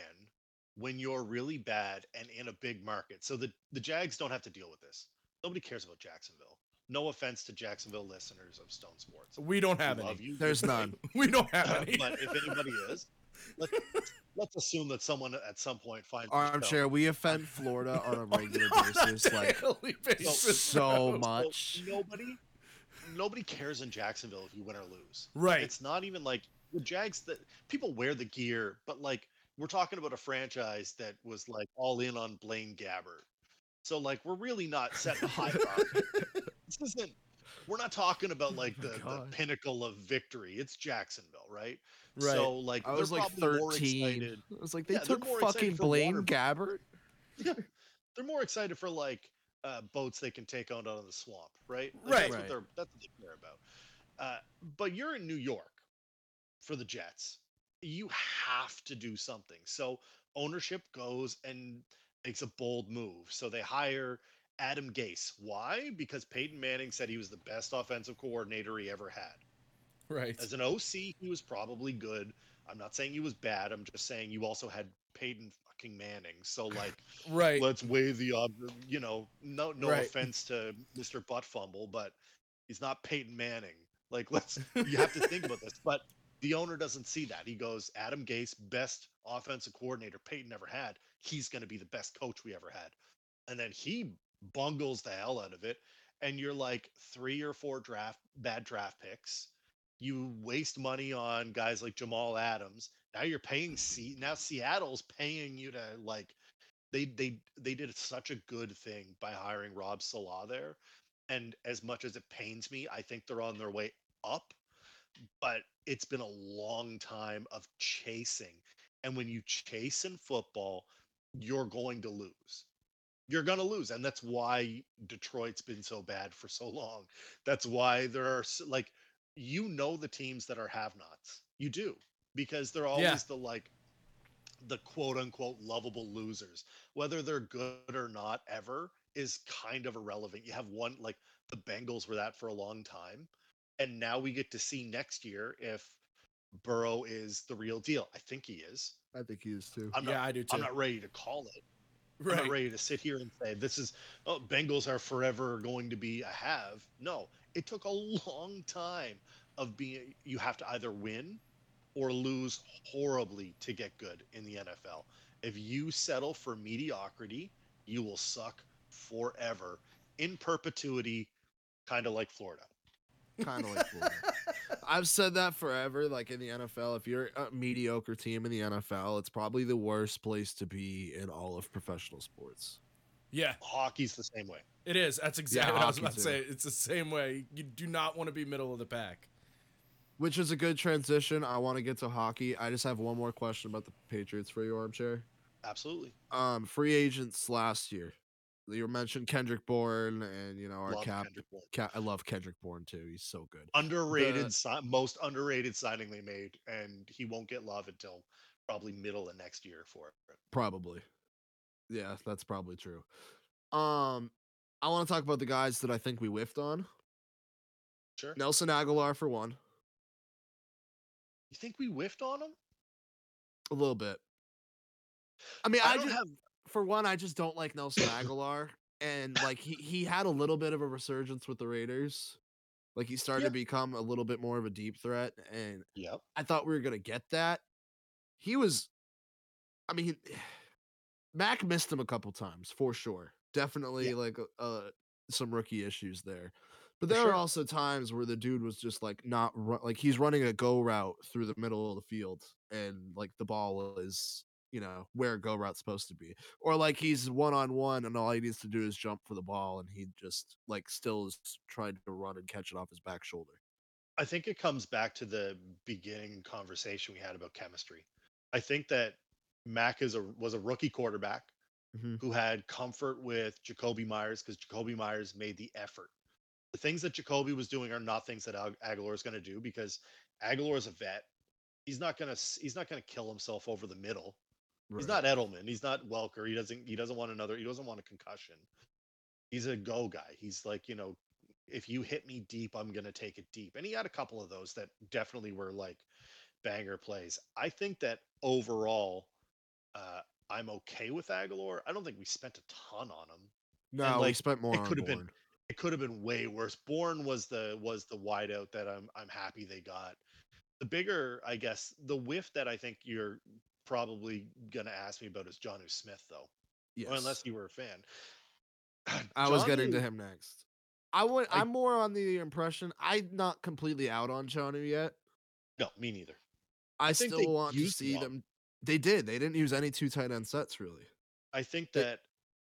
when you're really bad and in a big market. So the, the Jags don't have to deal with this. Nobody cares about Jacksonville. No offense to Jacksonville listeners of Stone Sports. We don't have love any. you. There's none. We don't have any. but if anybody is, let's, let's assume that someone at some point finds Armchair, we offend Florida on a regular On a basis, like basis, so bro. much. So nobody nobody cares in Jacksonville if you win or lose. Right. It's not even like the Jags that people wear the gear, but like we're talking about a franchise that was like all in on Blaine Gabbert. So like we're really not setting a high bar. This isn't we're not talking about like the, the pinnacle of victory. It's Jacksonville, right? Right. So like I was like probably more 13. excited. I was like, they Yeah, took fucking Blaine Gabbert. They're more excited for like uh, boats they can take out on the swamp, right? Right. That's Right. what they're that's what they care about. Uh, but you're in New York for the Jets. You have to do something. So ownership goes and makes a bold move. So they hire Adam Gase. Why? Because Peyton Manning said he was the best offensive coordinator he ever had. right. As an OC, he was probably good. I'm not saying he was bad. I'm just saying you also had Peyton fucking Manning. So like Right. let's weigh the ob- you know no no Right. offense to Mr. Butt Fumble, but he's not Peyton Manning. Like let's you have to think about this. But the owner doesn't see that. He goes, Adam Gase, best offensive coordinator Peyton ever had. He's going to be the best coach we ever had. And then he bungles the hell out of it. And you're like three or four draft bad draft picks. You waste money on guys like Jamal Adams. Now you're paying. Now Seattle's paying you to like they they they did such a good thing by hiring Rob Saleh there. And as much as it pains me, I think they're on their way up. But it's been a long time of chasing. And when you chase in football, you're going to lose. You're going to lose. And that's why Detroit's been so bad for so long. That's why there are like, you know, the teams that are have nots. You do because they're always Yeah. the like, the quote unquote lovable losers. Whether they're good or not ever is kind of irrelevant. You have one like the Bengals were that for a long time. And now we get to see next year if Burrow is the real deal. I think he is. I think he is too. I'm yeah, not I do too. I'm not ready to call it. I'm not ready to sit here and say this is oh Bengals are forever going to be a have. No, it took a long time of being you have to either win or lose horribly to get good in the NFL. If you settle for mediocrity, you will suck forever in perpetuity, kind of like Florida. kind of like Florida. I've said that forever. Like in the NFL, if you're a mediocre team in the NFL, it's probably the worst place to be in all of professional sports. Yeah, Hockey's the same way. it is. That's exactly Yeah, what I was hockey about to too. say. It's the same way. You do not want to be middle of the pack. Which is a good transition. I want to get to hockey. I just have one more question about the Patriots for you, armchair. Absolutely. Um, free agents last year. You mentioned Kendrick Bourne, and you know our Love cap. Kendrick Bourne. Ca- I love Kendrick Bourne too. He's so good. underrated The- si- most underrated signing they made and he won't get love until probably middle of next year for it Probably. Yeah, that's probably true. Um, I want to talk about the guys that I think we whiffed on. sure Nelson Agholor for one. you think we whiffed on him A little bit. I mean, I, I just have for one, I just don't like Nelson Agholor, and like he he had a little bit of a resurgence with the Raiders. Like he started Yeah. to become a little bit more of a deep threat, and Yep. I thought we were gonna get that. He was, I mean, Mac missed him a couple times for sure. Definitely like uh, some rookie issues there. But there sure. are also times where the dude was just like not ru- like he's running a go route through the middle of the field, and like the ball is you know where go route's supposed to be, or like he's one on one and all he needs to do is jump for the ball, and he just like still is trying to run and catch it off his back shoulder. I think it comes back to the beginning conversation we had about chemistry. I think that Mac is a was a rookie quarterback Mhm. who had comfort with Jakobi Meyers because Jakobi Meyers made the effort. The things that Jakobi was doing are not things that Ag- Agholor is going to do because Agholor is a vet. He's not going to he's not going to kill himself over the middle. He's not Edelman. He's not Welker. He doesn't he doesn't want another he doesn't want a concussion. He's a go guy. He's like, you know, if you hit me deep, I'm going to take it deep. And he had a couple of those that definitely were like banger plays. I think that overall uh I'm okay with Agholor. I don't think we spent a ton on him. No, we like, spent more it could have been- It could have been way worse. Bourne was the was the wideout that I'm I'm happy they got. The bigger, I guess, the whiff that I think you're probably gonna ask me about is Jonnu Smith though. Yes. Or unless you were a fan. I was getting to him next. I would. I- I'm more on the impression. I'm not completely out on Jonnu yet. No, me neither. I, think still want to see one. them. They did. They didn't use any two tight end sets really, I think They- that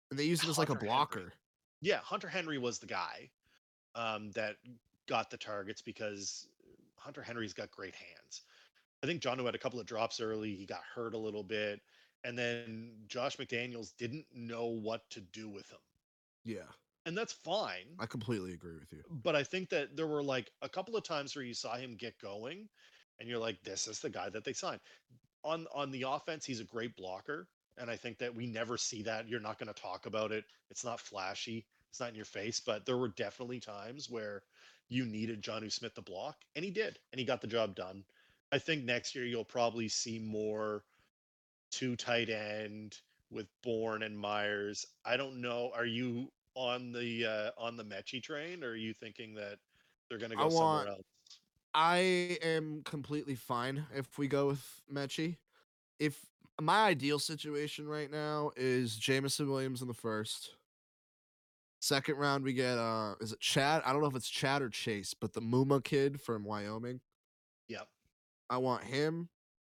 and they used it as like a Hunter Henry. blocker. yeah, Hunter Henry was the guy um, that got the targets because Hunter Henry's got great hands. I think John had a couple of drops early. He got hurt a little bit. And then Josh McDaniels didn't know what to do with him. Yeah, And that's fine. I completely agree with you. But I think that there were like a couple of times where you saw him get going and you're like, this is the guy that they signed. On on the offense, he's a great blocker. And I think that we never see that. You're not going to talk about it. It's not flashy. It's not in your face. But there were definitely times where you needed Jonnu Smith to block, and he did, and he got the job done. I think next year you'll probably see more two tight end with Bourne and Meyers. I don't know. Are you on the uh, on the Metchie train, or are you thinking that they're going to go somewhere want- else? I am completely fine if we go with Metchie. If my ideal situation right now is Jameson Williams in the first. Second round, we get uh is it Chad? I don't know if it's Chad or Chase, but the Muma kid from Wyoming. I want him,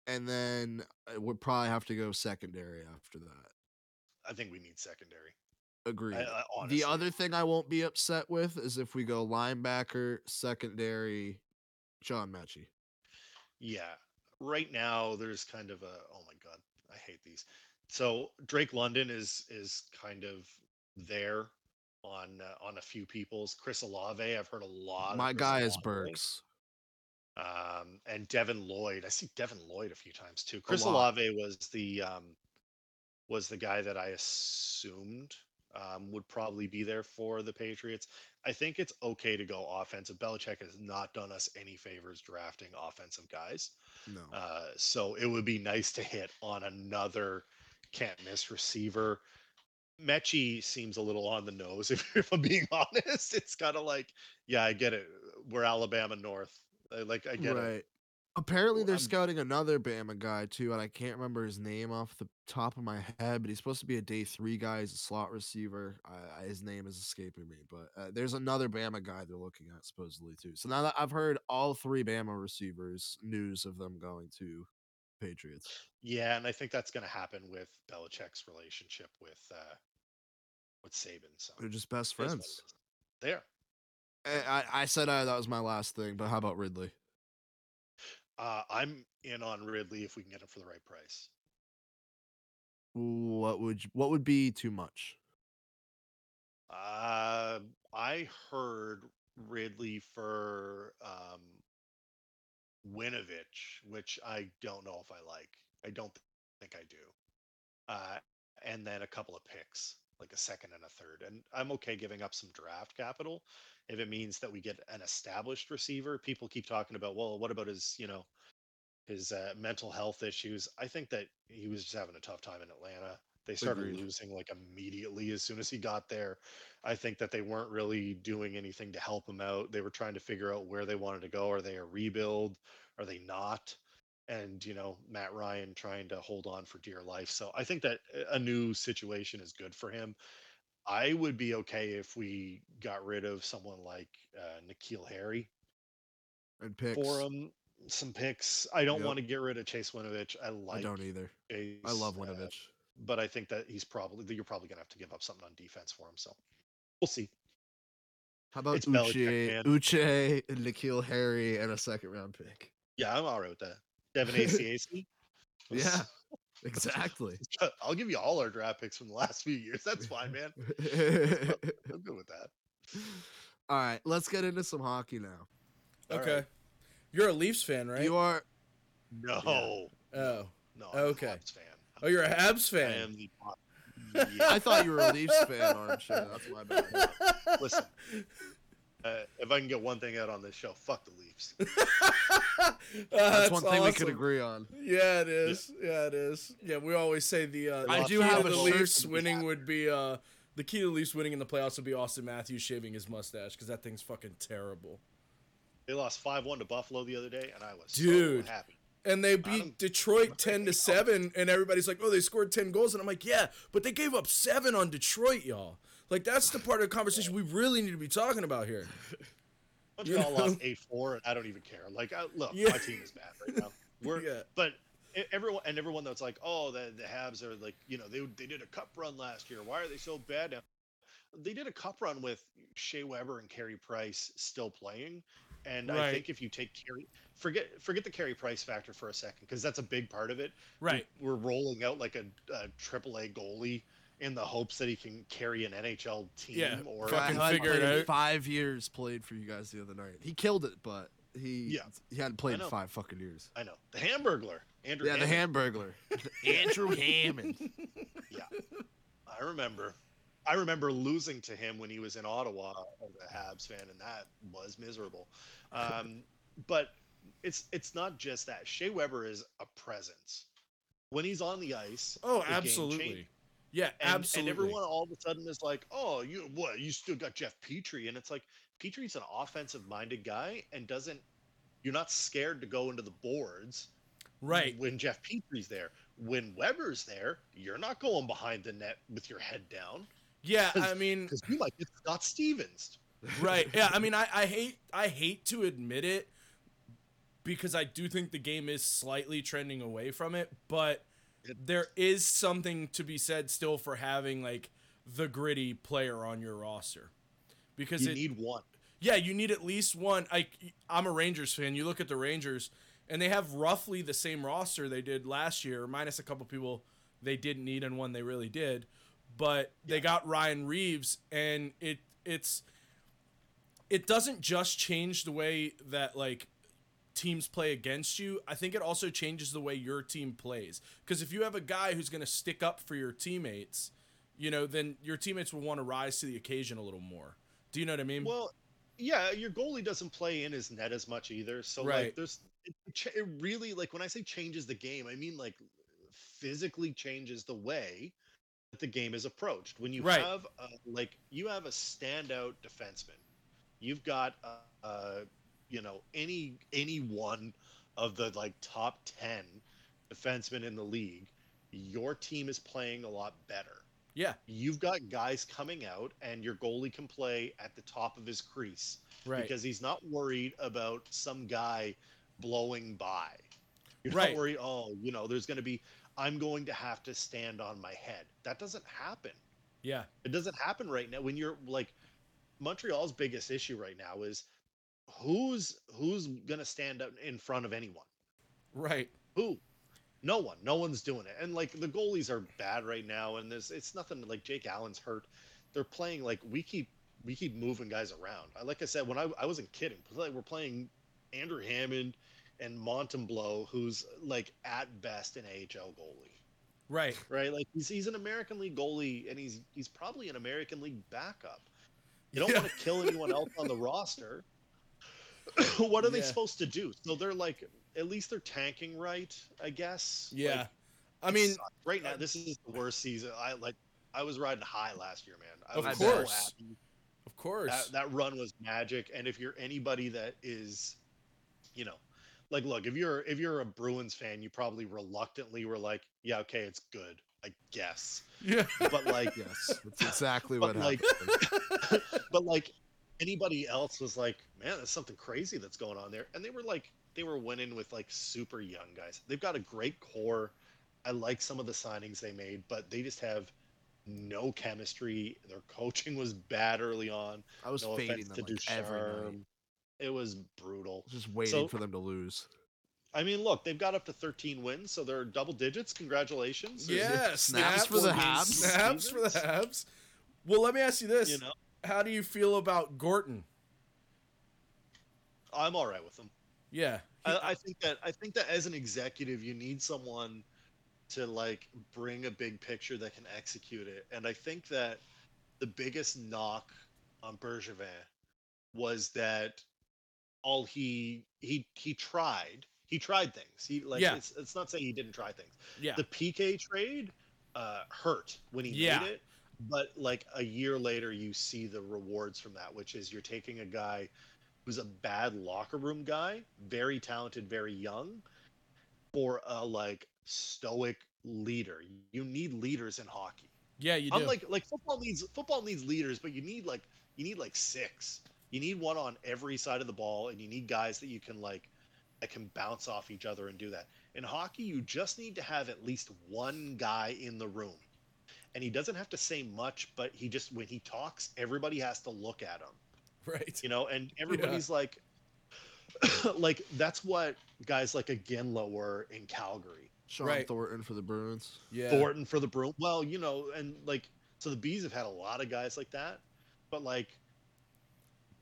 and then I would probably have to go secondary after that. I think we need secondary. I, the other thing I won't be upset with is if we go linebacker, secondary, John Metchie. Yeah. Right now there's kind of a oh my god, I hate these. So Drake London is is kind of there on uh, on a few people's. Chris Olave, I've heard a lot. My guy is Olave. Burks. Um, and Devin Lloyd. I see Devin Lloyd a few times too. Chris. Olave was the um was the guy that I assumed um, would probably be there for the Patriots. I think it's okay to go offensive. Belichick has not done us any favors drafting offensive guys. No. Uh, so it would be nice to hit on another can't miss receiver. Metchie seems a little on the nose, if, if I'm being honest. It's kind of like, yeah, I get it. We're Alabama North. I, like, I get right. it. Apparently, they're I'm- scouting another Bama guy too, and I can't remember his name off the top of my head. But he's supposed to be a day three guy. He's a slot receiver. I, I- his name is escaping me, but uh, there's another Bama guy they're looking at supposedly too. So now that I've heard all three Bama receivers, news of them going to Patriots. Yeah, and I think that's going to happen with Belichick's relationship with uh, with Saban. So They're just best it is what it friends. is. There. Eh, I, I said uh, that was my last thing, but how about Ridley? Uh, I'm in on Ridley if we can get him for the right price. What would you, what would be too much? Uh, I heard Ridley for um, Winovich, which I don't know if I like. I don't think I do. Uh, and then a couple of picks, like a second and a third. And I'm okay giving up some draft capital if it means that we get an established receiver. People keep talking about, well, what about his, you know, his uh, mental health issues. I think that he was just having a tough time in Atlanta. They started Agreed. losing like immediately as soon as he got there. I think that they weren't really doing anything to help him out. They were trying to figure out where they wanted to go. Are they a rebuild? Are they not? And you know, Matt Ryan trying to hold on for dear life. So I think that a new situation is good for him. I would be okay if we got rid of someone like uh, N'Keal Harry And picks. for him. Some picks. I don't Yep. want to get rid of Chase Winovich. I like I don't either. Chase, I love uh, Winovich. but I think that he's probably that you're probably gonna have to give up something on defense for him. So we'll see. How about it's Uche. Uche, and N'Keal Harry, and a second round pick? Yeah, I'm all right with that. Devin Asiasi. Yeah, exactly. I'll give you all our draft picks from the last few years. That's fine, man. I'm good with that. All right, let's get into some hockey now. Okay. right. You're a Leafs fan, right? You are No, Oh. no. I'm okay. A Habs fan. Oh, you're a Habs I fan. am the. Pop- I thought you were a Leafs fan, Armchair. That's my bad. listen. Uh, if I can get one thing out on this show, fuck the Leafs. Uh, That's, one thing we could agree on. Yeah, it is. Yeah, it is. Yeah, we always say the uh, I the do key have to a the Leafs winning happy. would be uh the key to the Leafs winning in the playoffs would be Auston Matthews shaving his mustache because that thing's fucking terrible. They lost five one to Buffalo the other day, and I was Dude. so happy. And they beat Detroit ten to seven, and everybody's like, "Oh, they scored ten goals," and I'm like, "Yeah, but they gave up seven on Detroit, y'all." Like that's the part of the conversation we really need to be talking about here. You know? lost eight four, and I don't even care. Like, I, look, Yeah. my team is bad right now. We're, Yeah. but everyone and everyone that's like, oh, the the Habs are like, you know, they they did a cup run last year. Why are they so bad now? They did a cup run with Shea Weber and Carey Price still playing, and I think if you take Carey, forget forget the Carey Price factor for a second because that's a big part of it. Right. we're rolling out like a, triple a AAA goalie in the hopes that he can carry an NHL team Yeah, or fucking Guy hadn't figure it out. Five years played for you guys the other night. He killed it, but he Yeah. he hadn't played in five fucking years. I know the Hamburglar, Andrew. Yeah, the Hammond. Hamburglar, Andrew Hammond. Yeah, I remember. I remember losing to him when he was in Ottawa as a Habs fan, and that was miserable. Um, but it's it's not just that. Shea Weber is a presence. When he's on the ice, Oh, the game absolutely. Yeah, And, absolutely. and everyone all of a sudden is like, "Oh, you what? You still got Jeff Petry?" And it's like Petry's an offensive-minded guy and doesn't. You're not scared to go into the boards right. when Jeff Petry's there. When Weber's there, you're not going behind the net with your head down Yeah, I mean, because you might get Scott Stevens. right. Yeah, I mean, I, I hate I hate to admit it because I do think the game is slightly trending away from it, but there is something to be said still for having like the gritty player on your roster because You it, need one. yeah, you need at least one. I I'm a Rangers fan. You look at the Rangers, and they have roughly the same roster they did last year, minus a couple people they didn't need and one they really did. But they got Ryan Reaves, and it it's it doesn't just change the way that like teams play against you. I think it also changes the way your team plays. Because if you have a guy who's going to stick up for your teammates, you know, then your teammates will want to rise to the occasion a little more. Do you know what I mean? Well, yeah, your goalie doesn't play in his net as much either. So Right. like, there's it, it really like when I say changes the game, I mean like physically changes the way that the game is approached. When you Right. have uh, like you have a standout defenseman, you've got a, uh, you know any any one of the like top ten defensemen in the league, your team is playing a lot better yeah, you've got guys coming out and your goalie can play at the top of his crease right. because he's not worried about some guy blowing by. You're Right. not worried, oh, you know, there's going to be, I'm going to have to stand on my head. That doesn't happen. yeah, It doesn't happen right now. When you're like, Montreal's biggest issue right now is who's who's to stand up in front of anyone. right. Who? No one. No one's doing it. And like the goalies are bad right now, and there's it's nothing like Jake Allen's hurt. They're playing like we keep we keep moving guys around. I like I said when I I wasn't kidding. Like we're playing Andrew Hammond and Montembeault, who's like at best an AHL goalie, Right. right? Like he's he's an American League goalie, and he's he's probably an American League backup. You don't Yeah. want to kill anyone else on the roster. what are they supposed to do? So they're like, at least they're tanking right, I guess. Yeah. Like, I mean, right now uh, this is the worst season. I like. I was riding high last year, man. I Of was course. so happy. of course. That, that run was magic. And if you're anybody that is, you know, like, look, if you're if you're a Bruins fan, you probably reluctantly were like, yeah, okay, it's good, I guess. yeah. But like, Yes, that's exactly what like- happened. but like anybody else was like, man, there's something crazy that's going on there. And they were like, they were winning with like super young guys. They've got a great core. I like some of the signings they made, but they just have no chemistry. Their coaching was bad early on. I was no fading them to like every night. Ducharme. It was brutal. Just waiting So- for them to lose. I mean, look, they've got up to 13 wins, so they're double digits. Congratulations. There's- Yeah, Snaps for the Habs. Snaps for the Habs. Well, let me ask you this: You know, How do you feel about Gorton? I'm all right with him. Yeah, he- I, I think that I think that as an executive, you need someone to like bring a big picture that can execute it. And I think that the biggest knock on Bergevin was that all he he he tried he tried things. He like Yeah. it's it's not saying he didn't try things. yeah, The PK trade uh, hurt when he Yeah. made it, but like a year later, you see the rewards from that, which is you're taking a guy who's a bad locker room guy, very talented, very young, for a like stoic leader. You need leaders in hockey. yeah. You do. Unlike like football needs football needs leaders, but you need like you need like six. You need one on every side of the ball, and you need guys that you can like that can bounce off each other and do that. In hockey, you just need to have at least one guy in the room. And he doesn't have to say much, but he just when he talks, everybody has to look at him. right. You know, and everybody's like like that's what guys like Iginla were in Calgary. Sean Right. Thornton for the Bruins. Yeah. Thornton for the Bruins. Well, you know, and like so the bees have had a lot of guys like that, but like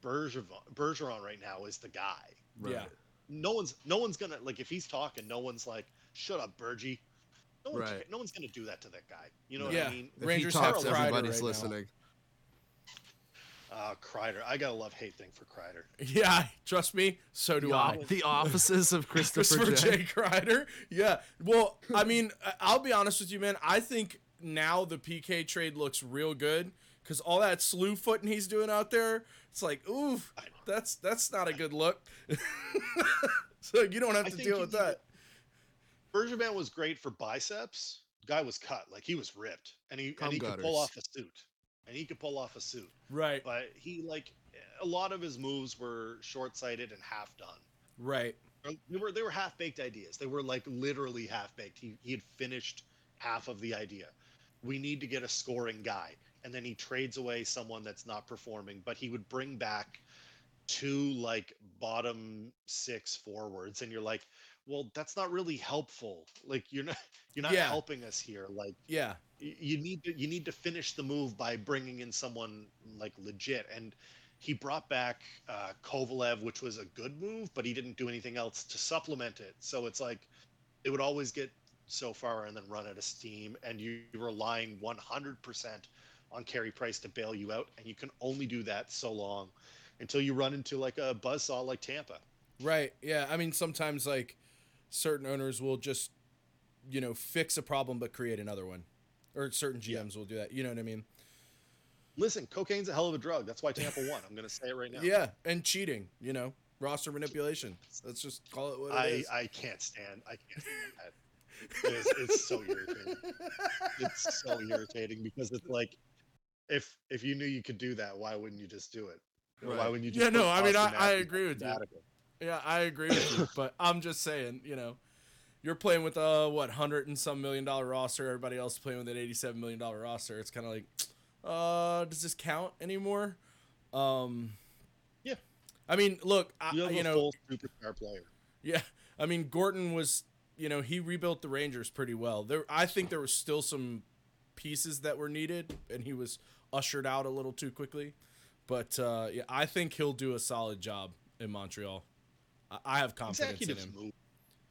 Bergeron, Bergeron right now is the guy. Yeah. No one's no one's gonna like if he's talking, no one's like, shut up, Bergie. No one, Right. no one's gonna do that to that guy. You know Yeah. what I mean? If Rangers he have talks, Kreider everybody's right now. listening. Uh, Kreider, I got a love hate thing for Kreider. Yeah, trust me. So do The, I. o- the offices of Christopher, Christopher J. J. Kreider. Yeah. Well, I mean, I- I'll be honest with you, man. I think now the PK trade looks real good because all that slew footing he's doing out there, it's like, ooh, that's that's not a good look. so you don't have I to deal with need that. Bergevin was great for biceps. Guy was cut, like he was ripped, and he Cum and he could pull off a suit, and he could pull off a suit. Right. But he like a lot of his moves were short-sighted and half done. Right. They were they were half baked ideas. They were like literally half baked. He he had finished half of the idea. We need to get a scoring guy, and then he trades away someone that's not performing. But he would bring back two like bottom six forwards, and you're like, well, that's not really helpful. Like you're not you're not Yeah. helping us here. Like Yeah. you need to you need to finish the move by bringing in someone like legit and he brought back uh, Kovalev, which was a good move, but he didn't do anything else to supplement it. So it's like it would always get so far and then run out of steam, and you- you're relying 100% on Carey Price to bail you out, and you can only do that so long until you run into like a buzzsaw like Tampa. Right. Yeah. I mean, sometimes like certain owners will just, you know, fix a problem but create another one, or certain GMs will do that. You know what I mean? Listen, cocaine's a hell of a drug. That's why Tampa won. I'm going to say it right now. Yeah. And cheating. You know, roster manipulation. Let's just call it what it I, is. I can't stand I can't stand that. It is, it's so irritating. It's so irritating because it's like if if you knew you could do that, why wouldn't you just do it? Why wouldn't you just Yeah, no, I mean, I- I agree with you. Yeah, I agree with you, but I'm just saying, you know, you're playing with a what hundred and some million dollar roster. Everybody else playing with an eighty-seven million dollar roster. It's kind of like, uh, does this count anymore? Um, Yeah. I mean, look, I, You have you a know, full superstar player. yeah. I mean, Gorton was, you know, he rebuilt the Rangers pretty well. There, I think there was still some pieces that were needed, and he was ushered out a little too quickly. But uh, yeah, I think he'll do a solid job in Montreal. I, have confidence in Executives him. move.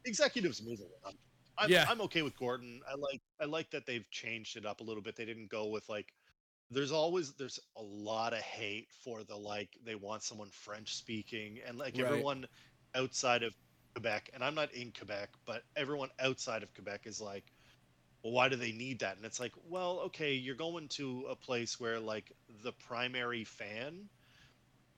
Executives move around. I'm, Yeah. I'm okay with Gorton. I like I like that they've changed it up a little bit. They didn't go with like there's always there's a lot of hate for the like they want someone French speaking and like Right. everyone outside of Quebec and I'm not in Quebec, but everyone outside of Quebec is like, well, why do they need that? And it's like, well, okay, you're going to a place where like the primary fan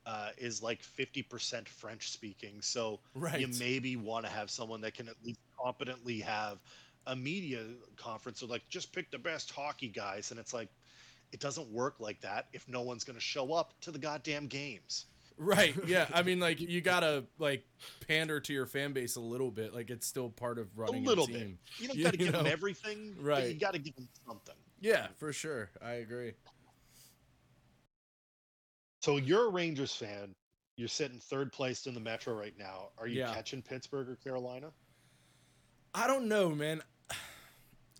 uh, is like 50% French speaking, so Right. you maybe want to have someone that can at least competently have a media conference or like just pick the best hockey guys and it's like it doesn't work like that if no one's going to show up to the goddamn games Right. Yeah. I mean, like you gotta like pander to your fan base a little bit. Like it's still part of running a little a bit. you don't got to give them know? everything but Right. you got to give them something Yeah, for sure. I agree. So you're a rangers fan you're sitting third place in the metro right now are you Yeah. catching pittsburgh or carolina I don't know, man.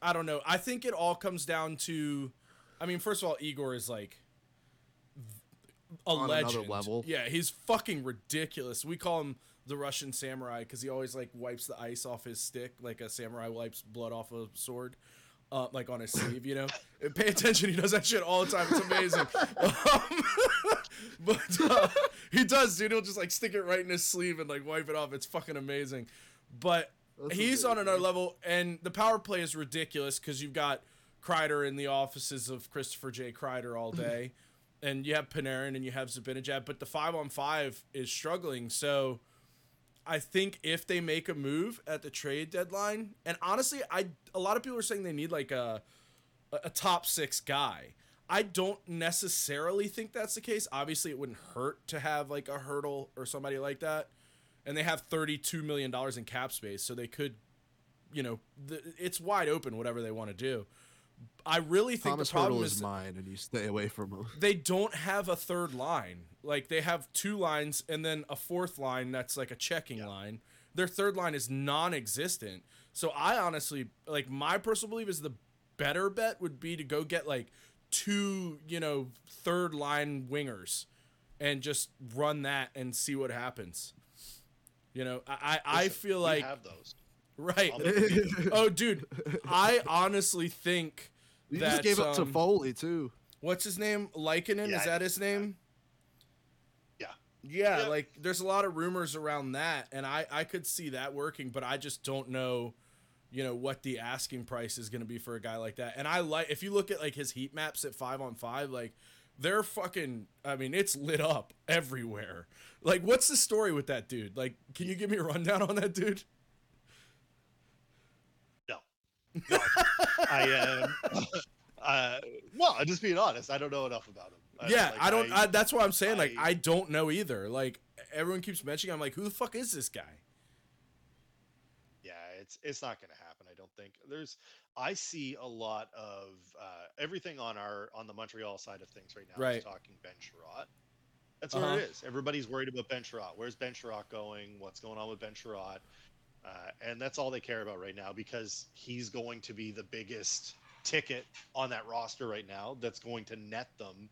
I don't know. I think it all comes down to, I mean, first of all, Igor is like a On another legend. level. Yeah, he's fucking ridiculous. We call him the Russian samurai because he always like wipes the ice off his stick like a samurai wipes blood off a sword. Uh, like on his sleeve, you know. And Pay attention, he does that shit all the time. It's amazing. Um, but uh, he does, dude. He'll just like stick it right in his sleeve and like wipe it off. It's fucking amazing. But That's he's on another level, and the power play is ridiculous because you've got Kreider in the offices of Christopher J. Kreider all day, and you have Panarin and you have Zibanejad, but the five on five is struggling. So I think if they make a move at the trade deadline, and honestly, I a lot of people are saying they need like a a, top six guy. I don't necessarily think that's the case. Obviously, it wouldn't hurt to have like a Hertl or somebody like that. And they have thirty-two million dollars in cap space, so they could, you know, th- it's wide open whatever they want to do. I really think Thomas the problem is is mine, and you stay away from him. they don't have a third line. Like they have two lines and then a fourth line that's like a checking Yeah. line. Their third line is non-existent. So I honestly like my personal belief is the better bet would be to go get like two, you know, third line wingers and just run that and see what happens. You know, I I, Listen, feel like have those right. I'll make a Oh, dude, I honestly think You that just gave up to um, Foley too. what's his name? Lehkonen, Yeah, is that his name? Yeah. Like there's a lot of rumors around that, and I I could see that working, but I just don't know, you know, what the asking price is going to be for a guy like that. And I like if you look at like his heat maps at five on five, like they're fucking. I mean, it's lit up everywhere. Like, what's the story with that dude? Like, can you give me a rundown on that dude? No. No. I um uh well, I'm just being honest. I don't know enough about him. I- yeah, like, I don't. I, that's what I'm saying. like, I- I don't know either. Like, everyone keeps mentioning. I'm like, who the fuck is this guy? yeah, it's it's not going to happen. I don't think. There's I see a lot of uh, everything on our on the Montreal side of things right now. Right. Is talking Ben Chiarot. That's where Uh-huh. it is. Everybody's worried about Ben Chiarot. Where's Ben Chiarot going? What's going on with Ben Chiarot? Uh, and that's all they care about right now because he's going to be the biggest ticket on that roster right now that's going to net them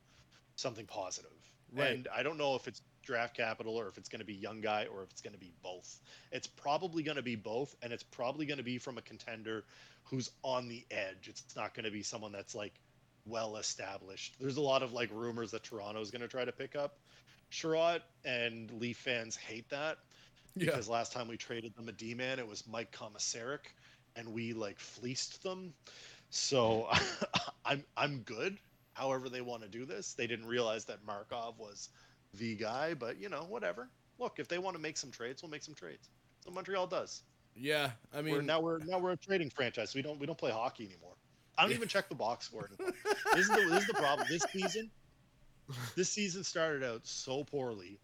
something positive. Right. And I don't know if it's draft capital or if it's going to be young guy or if it's going to be both. It's probably going to be both, and it's probably going to be from a contender who's on the edge. It's not going to be someone that's like well established. There's a lot of like rumors that Toronto is going to try to pick up Chiarot, and Leaf fans hate that Yeah, because last time we traded them a D man, it was Mike Komisarek, and we like fleeced them. So I'm I'm good. However they want to do this, they didn't realize that Markov was the guy. But you know, whatever. Look, if they want to make some trades, we'll make some trades. So Montreal does. yeah. I we're, mean, now we're now we're a trading franchise. We don't we don't play hockey anymore. I don't even check the box score anymore. this is the this is the problem. This season, this season started out so poorly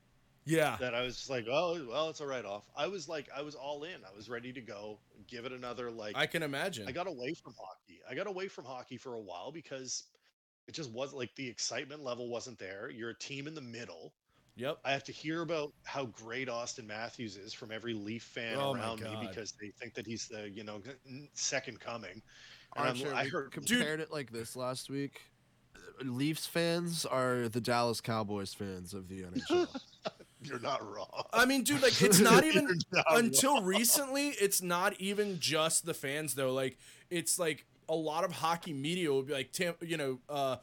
yeah, that I was just like, oh, well, it's a write off. I was like, I was all in. I was ready to go, give it another like. I can imagine. I got away from hockey. I got away from hockey for a while because it just wasn't like the excitement level wasn't there. You're a team in the middle. yep. I have to hear about how great Auston Matthews is from every Leaf fan Oh around me because they think that he's the you know second coming. And I'm- I heard compared it like this last week. Leafs fans are the Dallas Cowboys fans of the NHL. you're not wrong. I mean, dude, like it's not even not until wrong. recently. It's not even just the fans though. Like it's like a lot of hockey media will be like, Tam, you know, uh,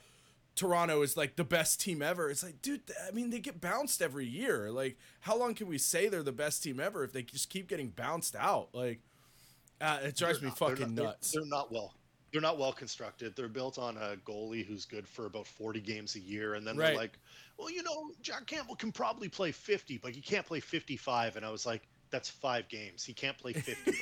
Toronto is like the best team ever. It's like, dude, I mean, they get bounced every year. Like, how long can we say they're the best team ever if they just keep getting bounced out? Like, uh, it drives They're me not- they're fucking not- they're- nuts. They're, not well. They're not well constructed. They're built on a goalie who's good for about 40 games a year, and then Right. they're like, "Well, you know, Jack Campbell can probably play 50, but he can't play 55." And I was like, "That's five games. He can't play 50. if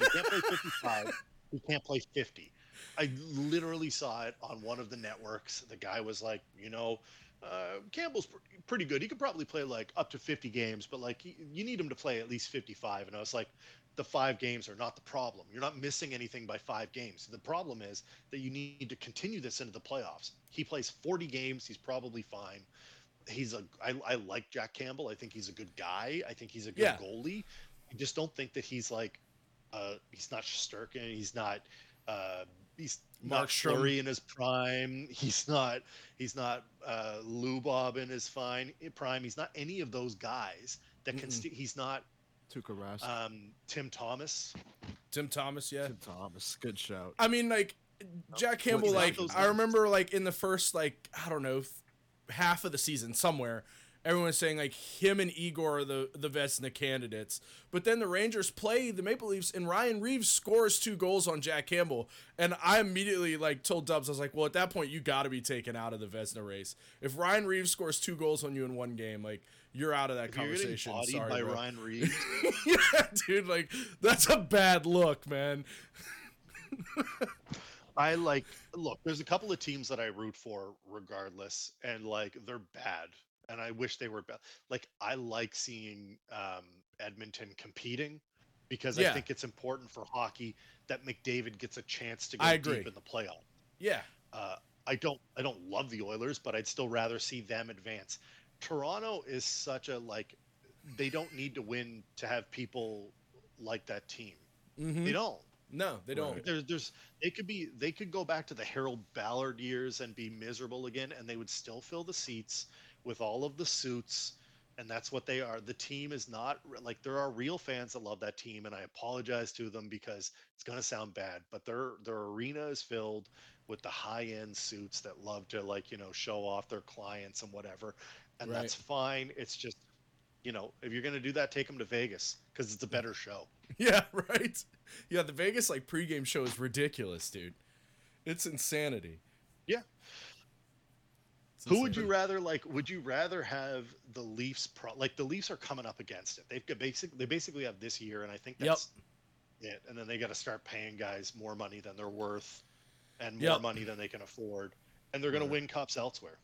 he can't play 55, he can't play 50." I literally saw it on one of the networks. The guy was like, "You know." Uh, Campbell's pr- pretty good. He could probably play like up to 50 games, but like he, you need him to play at least 55. And I was like, the five games are not the problem. You're not missing anything by five games. The problem is that you need to continue this into the playoffs. He plays 40 games. He's probably fine. He's a. I, I like Jack Campbell. I think he's a good guy. I think he's a good Yeah. goalie. I just don't think that he's like. Uh, he's not Sturkin. He's not. Uh, he's not Markstrom. Fleury in his prime. He's not. He's not uh, Lubob in his fine prime. He's not any of those guys that can. St- he's not Tuukka Rask. um, Tim Thomas. Tim Thomas, yeah. Tim Thomas. Good shout. I mean, like Jack Campbell. Like I remember, like in the first, like I don't know, th- half of the season somewhere, everyone was saying like him and Igor are the the Vezina candidates. But then the Rangers play the Maple Leafs, and Ryan Reaves scores two goals on Jack Campbell, and I immediately like told Dubs, I was like, well, at that point, you got to be taken out of the Vezina race. If Ryan Reaves scores two goals on you in one game, like you're out of that If you're conversation. Sorry, by bro. Ryan Reaves, yeah, dude, like that's a bad look, man. I like look. There's a couple of teams that I root for, regardless, and like they're bad, and I wish they were better. Like I like seeing um, Edmonton competing because Yeah. I think it's important for hockey that McDavid gets a chance to go deep in the playoff. Yeah, Uh, I don't I don't love the Oilers, but I'd still rather see them advance. Toronto is such a like they don't need to win to have people like that team. hmm They don't. no, they don't. Right. There's there's they could be they could go back to the Harold Ballard years and be miserable again and they would still fill the seats with all of the suits and that's what they are. The team is not like there are real fans that love that team and I apologize to them because it's going to sound bad, but their their arena is filled with the high-end suits that love to like, you know, show off their clients and whatever. And Right. that's fine. It's just you know, if you're going to do that, take them to Vegas because it's a better show. Yeah, right. Yeah, the Vegas like pregame show is ridiculous, dude. It's insanity. Yeah. It's Who would you rather like? Would you rather have the Leafs? Pro- like the Leafs are coming up against it. They've got basic. They basically have this year, and I think Yep. that's it. And then they got to start paying guys more money than they're worth, and more Yep. money than they can afford, and they're going Right. to win cups elsewhere.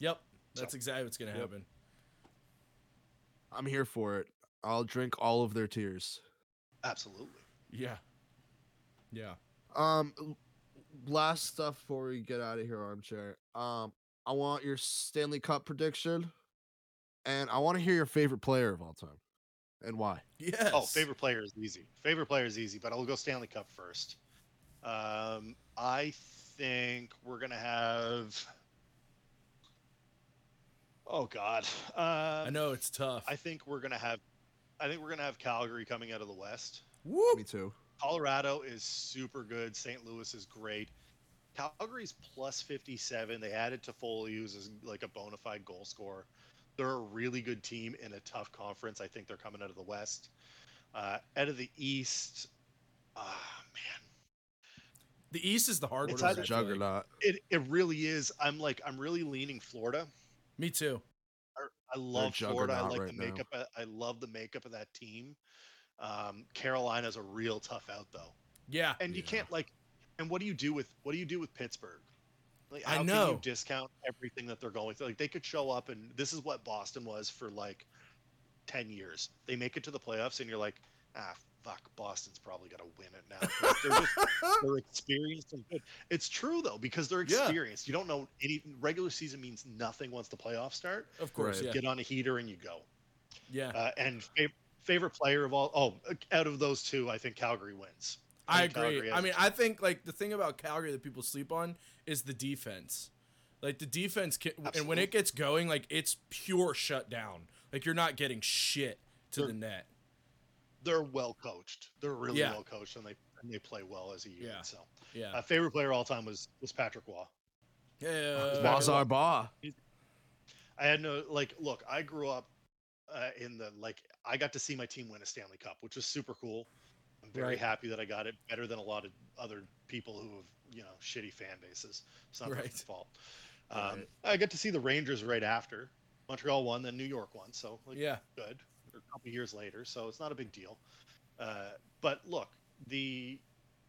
Yep, that's So- exactly what's gonna Yep. happen. I'm here for it. I'll drink all of their tears. Absolutely. Yeah, yeah. Um, last stuff before we get out of here, armchair. Um, I want your Stanley Cup prediction, and I want to hear your favorite player of all time, and why. Yes. Oh, favorite player is easy. Favorite player is easy, but I'll go Stanley Cup first. Um, I think we're gonna have. Oh God. Um, I know it's tough. I think we're gonna have. I think we're gonna have Calgary coming out of the West. Whoop. Me too. Colorado is super good. St. Louis is great. Calgary's plus 57. They added Toffoli, who's as- like a bona fide goal scorer. They're a really good team in a tough conference. I think they're coming out of the West. Uh, out of the East, ah man, The East is the hard It's one. either I feel like. Juggernaut. it it really is. I'm like I'm really leaning Florida. Me too. I- I love Florida. I like right the makeup. of- I love the makeup of that team. Um, Carolina's a real tough out though. Yeah. and you Yeah. can't like and what do you do with what do you do with pittsburgh like I know. can you discount everything that they're going through like they could show up and this is what boston was for like 10 years they make it to the playoffs and you're like ah fuck boston's probably gonna win it now. they're, just, they're experienced and good it's true though because they're Yeah. experienced you don't know any regular season means nothing once the playoffs start Of course. Right. Yeah. get on a heater and you go Yeah. uh, and fav- favorite player of all oh out of those two i think calgary wins I agree. Calgary I mean, I think like the thing about Calgary that people sleep on is the defense. Like the defense, can, and when it gets going, like it's pure shutdown. Like you're not getting shit to They're- the net. they're well coached. They're really Yeah. well coached, and they and they play well as a unit. Yeah. So, Yeah. uh, favorite player all time was was Patrick Roy. Yeah. Wazar Ba. I had no like. Look, I grew up uh, in the like. I got to see my team win a Stanley Cup, which was super cool. I'm very Right. happy that I got it. Better than a lot of other people who have you know shitty fan bases. It's not Right. fault. Um, Right. I got to see the Rangers right after Montreal won, then New York won. So like, Yeah. good. Or a couple years later, so it's not a big deal. Uh, but look, the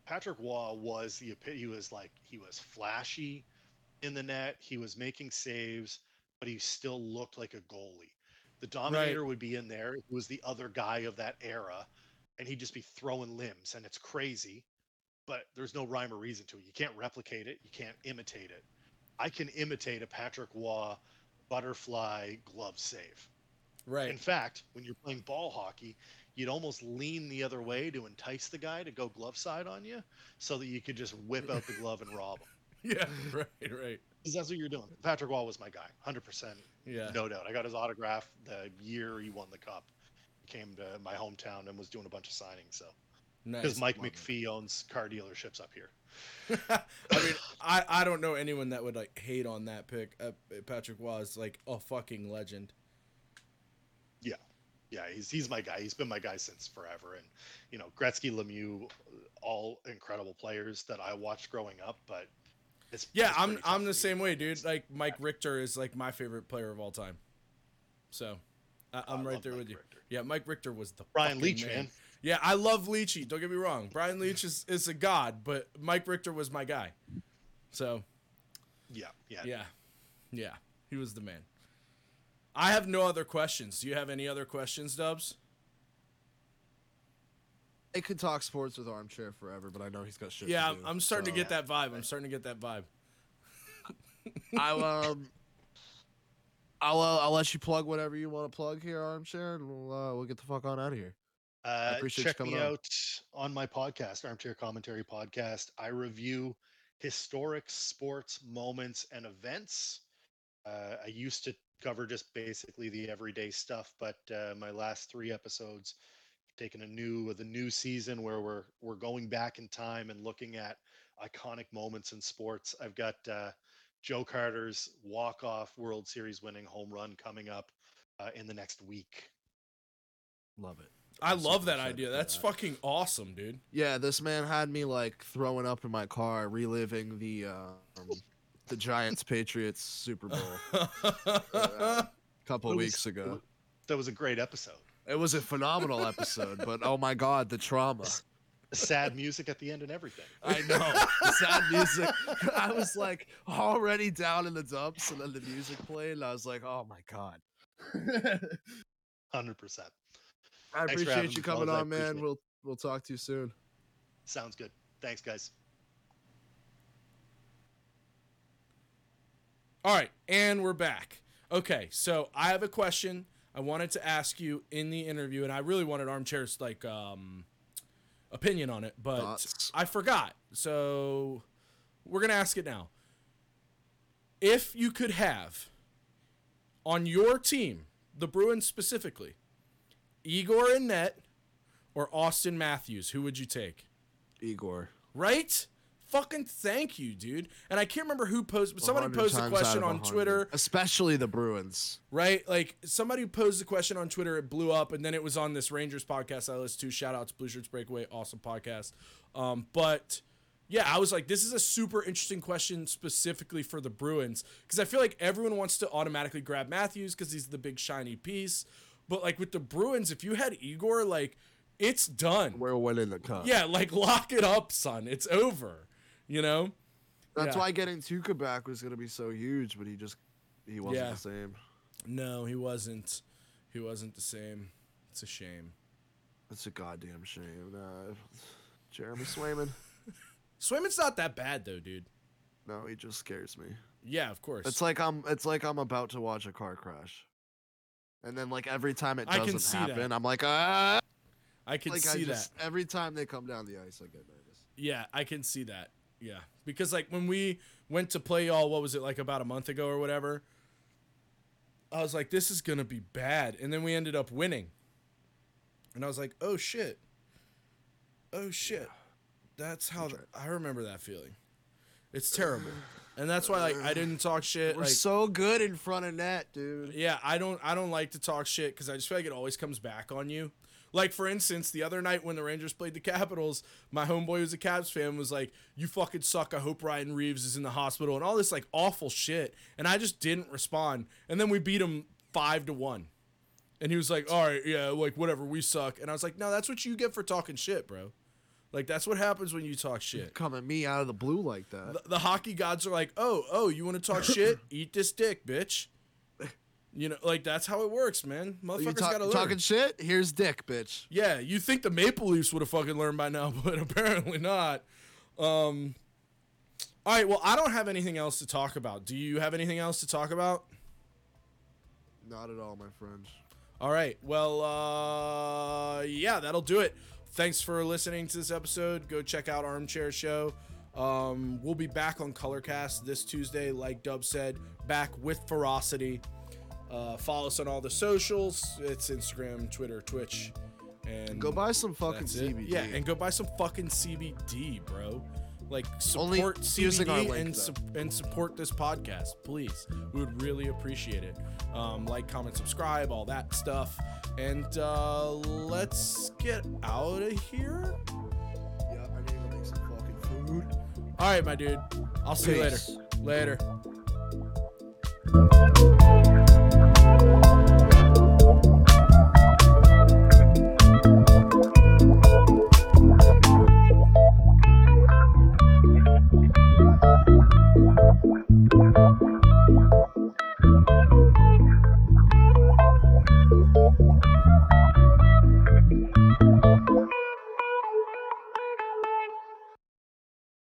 Patrick Roy was the he was like he was flashy in the net. He was making saves, but he still looked like a goalie. The Dominator would be in there. He was the other guy of that era, and he'd just be throwing limbs, and it's crazy. But there's no rhyme or reason to it. You can't replicate it. You can't imitate it. I can imitate a Patrick Roy butterfly glove save. Right. In fact, when you're playing ball hockey, you'd almost lean the other way to entice the guy to go glove side on you so that you could just whip out the glove and rob him. yeah. Right. Right. 'Cause that's what you're doing. Patrick Roy was my guy, 100%. Yeah. No doubt. I got his autograph the year he won the cup. Came to my hometown and was doing a bunch of signings. So, because Nice. Mike Love it. McPhee owns car dealerships up here. I mean, I, I don't know anyone that would like hate on that pick. Uh, Patrick was like a fucking legend. Yeah, yeah, he's he's my guy. He's been my guy since forever. And you know, Gretzky, Lemieux, all incredible players that I watched growing up. But it's Yeah, it's I'm I'm the same way, dude. Like Mike Richter is like my favorite player of all time. So, I, I I'm right love there Mike with you. Richter. Yeah, Mike Richter was the Brian fucking Leetch, man. man. Yeah, I love Leachy. Don't get me wrong. Brian Leetch is, is a god, but Mike Richter was my guy. So Yeah, yeah. yeah, yeah, he was the man. I have no other questions. Do you have any other questions, Dubs? I could talk sports with Armchair forever, but I know he's got shit. Yeah, to I'm, do, I'm starting to get that vibe. I'm starting to get that vibe. I'll um, I'll uh, I'll let you plug whatever you want to plug here, Armchair, and we'll uh, we'll get the fuck on out of here. Uh, appreciate you check me on. out on my podcast, Armchair Commentary Podcast. I review historic sports moments and events. Uh, I used to cover just basically the everyday stuff, but uh, my last three episodes taking a new the new season where we're we're going back in time and looking at iconic moments in sports. I've got uh, Joe Carter's walk off World Series winning home run coming up uh, in the next week. Love it. I I'm love that idea. That's that. fucking awesome, dude. Yeah, this man had me like throwing up in my car, reliving the um, the Giants Patriots Super Bowl a couple was- weeks ago. That was a great episode. It was a phenomenal episode, but oh my god, the trauma. sad music at the end and everything. I know. Sad music. I was like already down in the dumps, and then the music played, and I was like, oh my god. Hundred percent. I Thanks appreciate you coming on, man. appreciate. We'll we'll talk to you soon. Sounds good. Thanks, guys. All right, and we're back. Okay, so I have a question I wanted to ask you in the interview, and I really wanted Armchair's like um opinion on it, but Thoughts? I forgot. So we're gonna ask it now. If you could have on your team, the Bruins specifically, Igor and net or Auston Matthews, who would you take? Igor. Right? Fucking thank you, dude. And I can't remember who posed, but somebody 100 posed a question on Twitter, especially the Bruins. right? Like somebody posed a question on Twitter, it blew up, and then it was on this Rangers podcast I listened to. Shout out to Blue Shirts Breakaway, awesome podcast. Um, but yeah, I was like, this is a super interesting question specifically for the Bruins because I feel like everyone wants to automatically grab Matthews because he's the big shiny piece. But like with the Bruins, if you had Igor, like it's done. We're winning the cup. Yeah, like lock it up, son. It's over. You know? That's Yeah. why getting Tuukka back was gonna be so huge, but he just he wasn't Yeah. the same. No, he wasn't. He wasn't the same. It's a shame. It's a goddamn shame. Uh, Jeremy Swayman. Swayman's not that bad though, dude. No, he just scares me. Yeah, of course. It's like I'm it's like I'm about to watch a car crash. And then like every time it doesn't happen, that. I'm like, ah I can like see I just that. every time they come down the ice I get nervous. Yeah, I can see that. Yeah, because like when we went to play y'all, what was it like about a month ago or whatever? I was like, this is gonna be bad, and then we ended up winning. And I was like, oh shit. Oh shit. That's how th- I remember that feeling. It's terrible. and that's why like I didn't talk shit. We're like, so good in front of net, dude. yeah, I don't I don't like to talk shit because I just feel like it always comes back on you. Like for instance, the other night when the Rangers played the Capitals, my homeboy who's a Caps fan was like, "You fucking suck. I hope Ryan Reaves is in the hospital," and all this like awful shit. And I just didn't respond. And then we beat him five to one. And he was like, "All right, yeah, like whatever, we suck." And I was like, "No, that's what you get for talking shit, bro. Like that's what happens when you talk shit." Come at me out of the blue like that. the, the hockey gods are like, oh, oh, you want to talk shit? Eat this dick, bitch. You know, like that's how it works, man. Motherfuckers talk- gotta learn. talking shit? Here's dick, bitch. yeah, you think the Maple Leafs would have fucking learned by now, but apparently not. Um, all right, well, I don't have anything else to talk about. Do you have anything else to talk about? Not at all, my friends. All right. Well, uh, yeah, that'll do it. Thanks for listening to this episode. Go check out Armchair Show. Um, we'll be back on Colorcast this Tuesday, like Dub said, back with ferocity. Uh, follow us on all the socials. It's Instagram, Twitter, Twitch, and Go buy some fucking it. CBD. Yeah, and go buy some fucking CBD, bro. Like support our CBD link, and, sup- and support this podcast, please. We would really appreciate it. Um, like, comment, subscribe, all that stuff, and uh, let's get out of here. yeah, I need to make some fucking food. All right, my dude. I'll see Peace. you later. Later.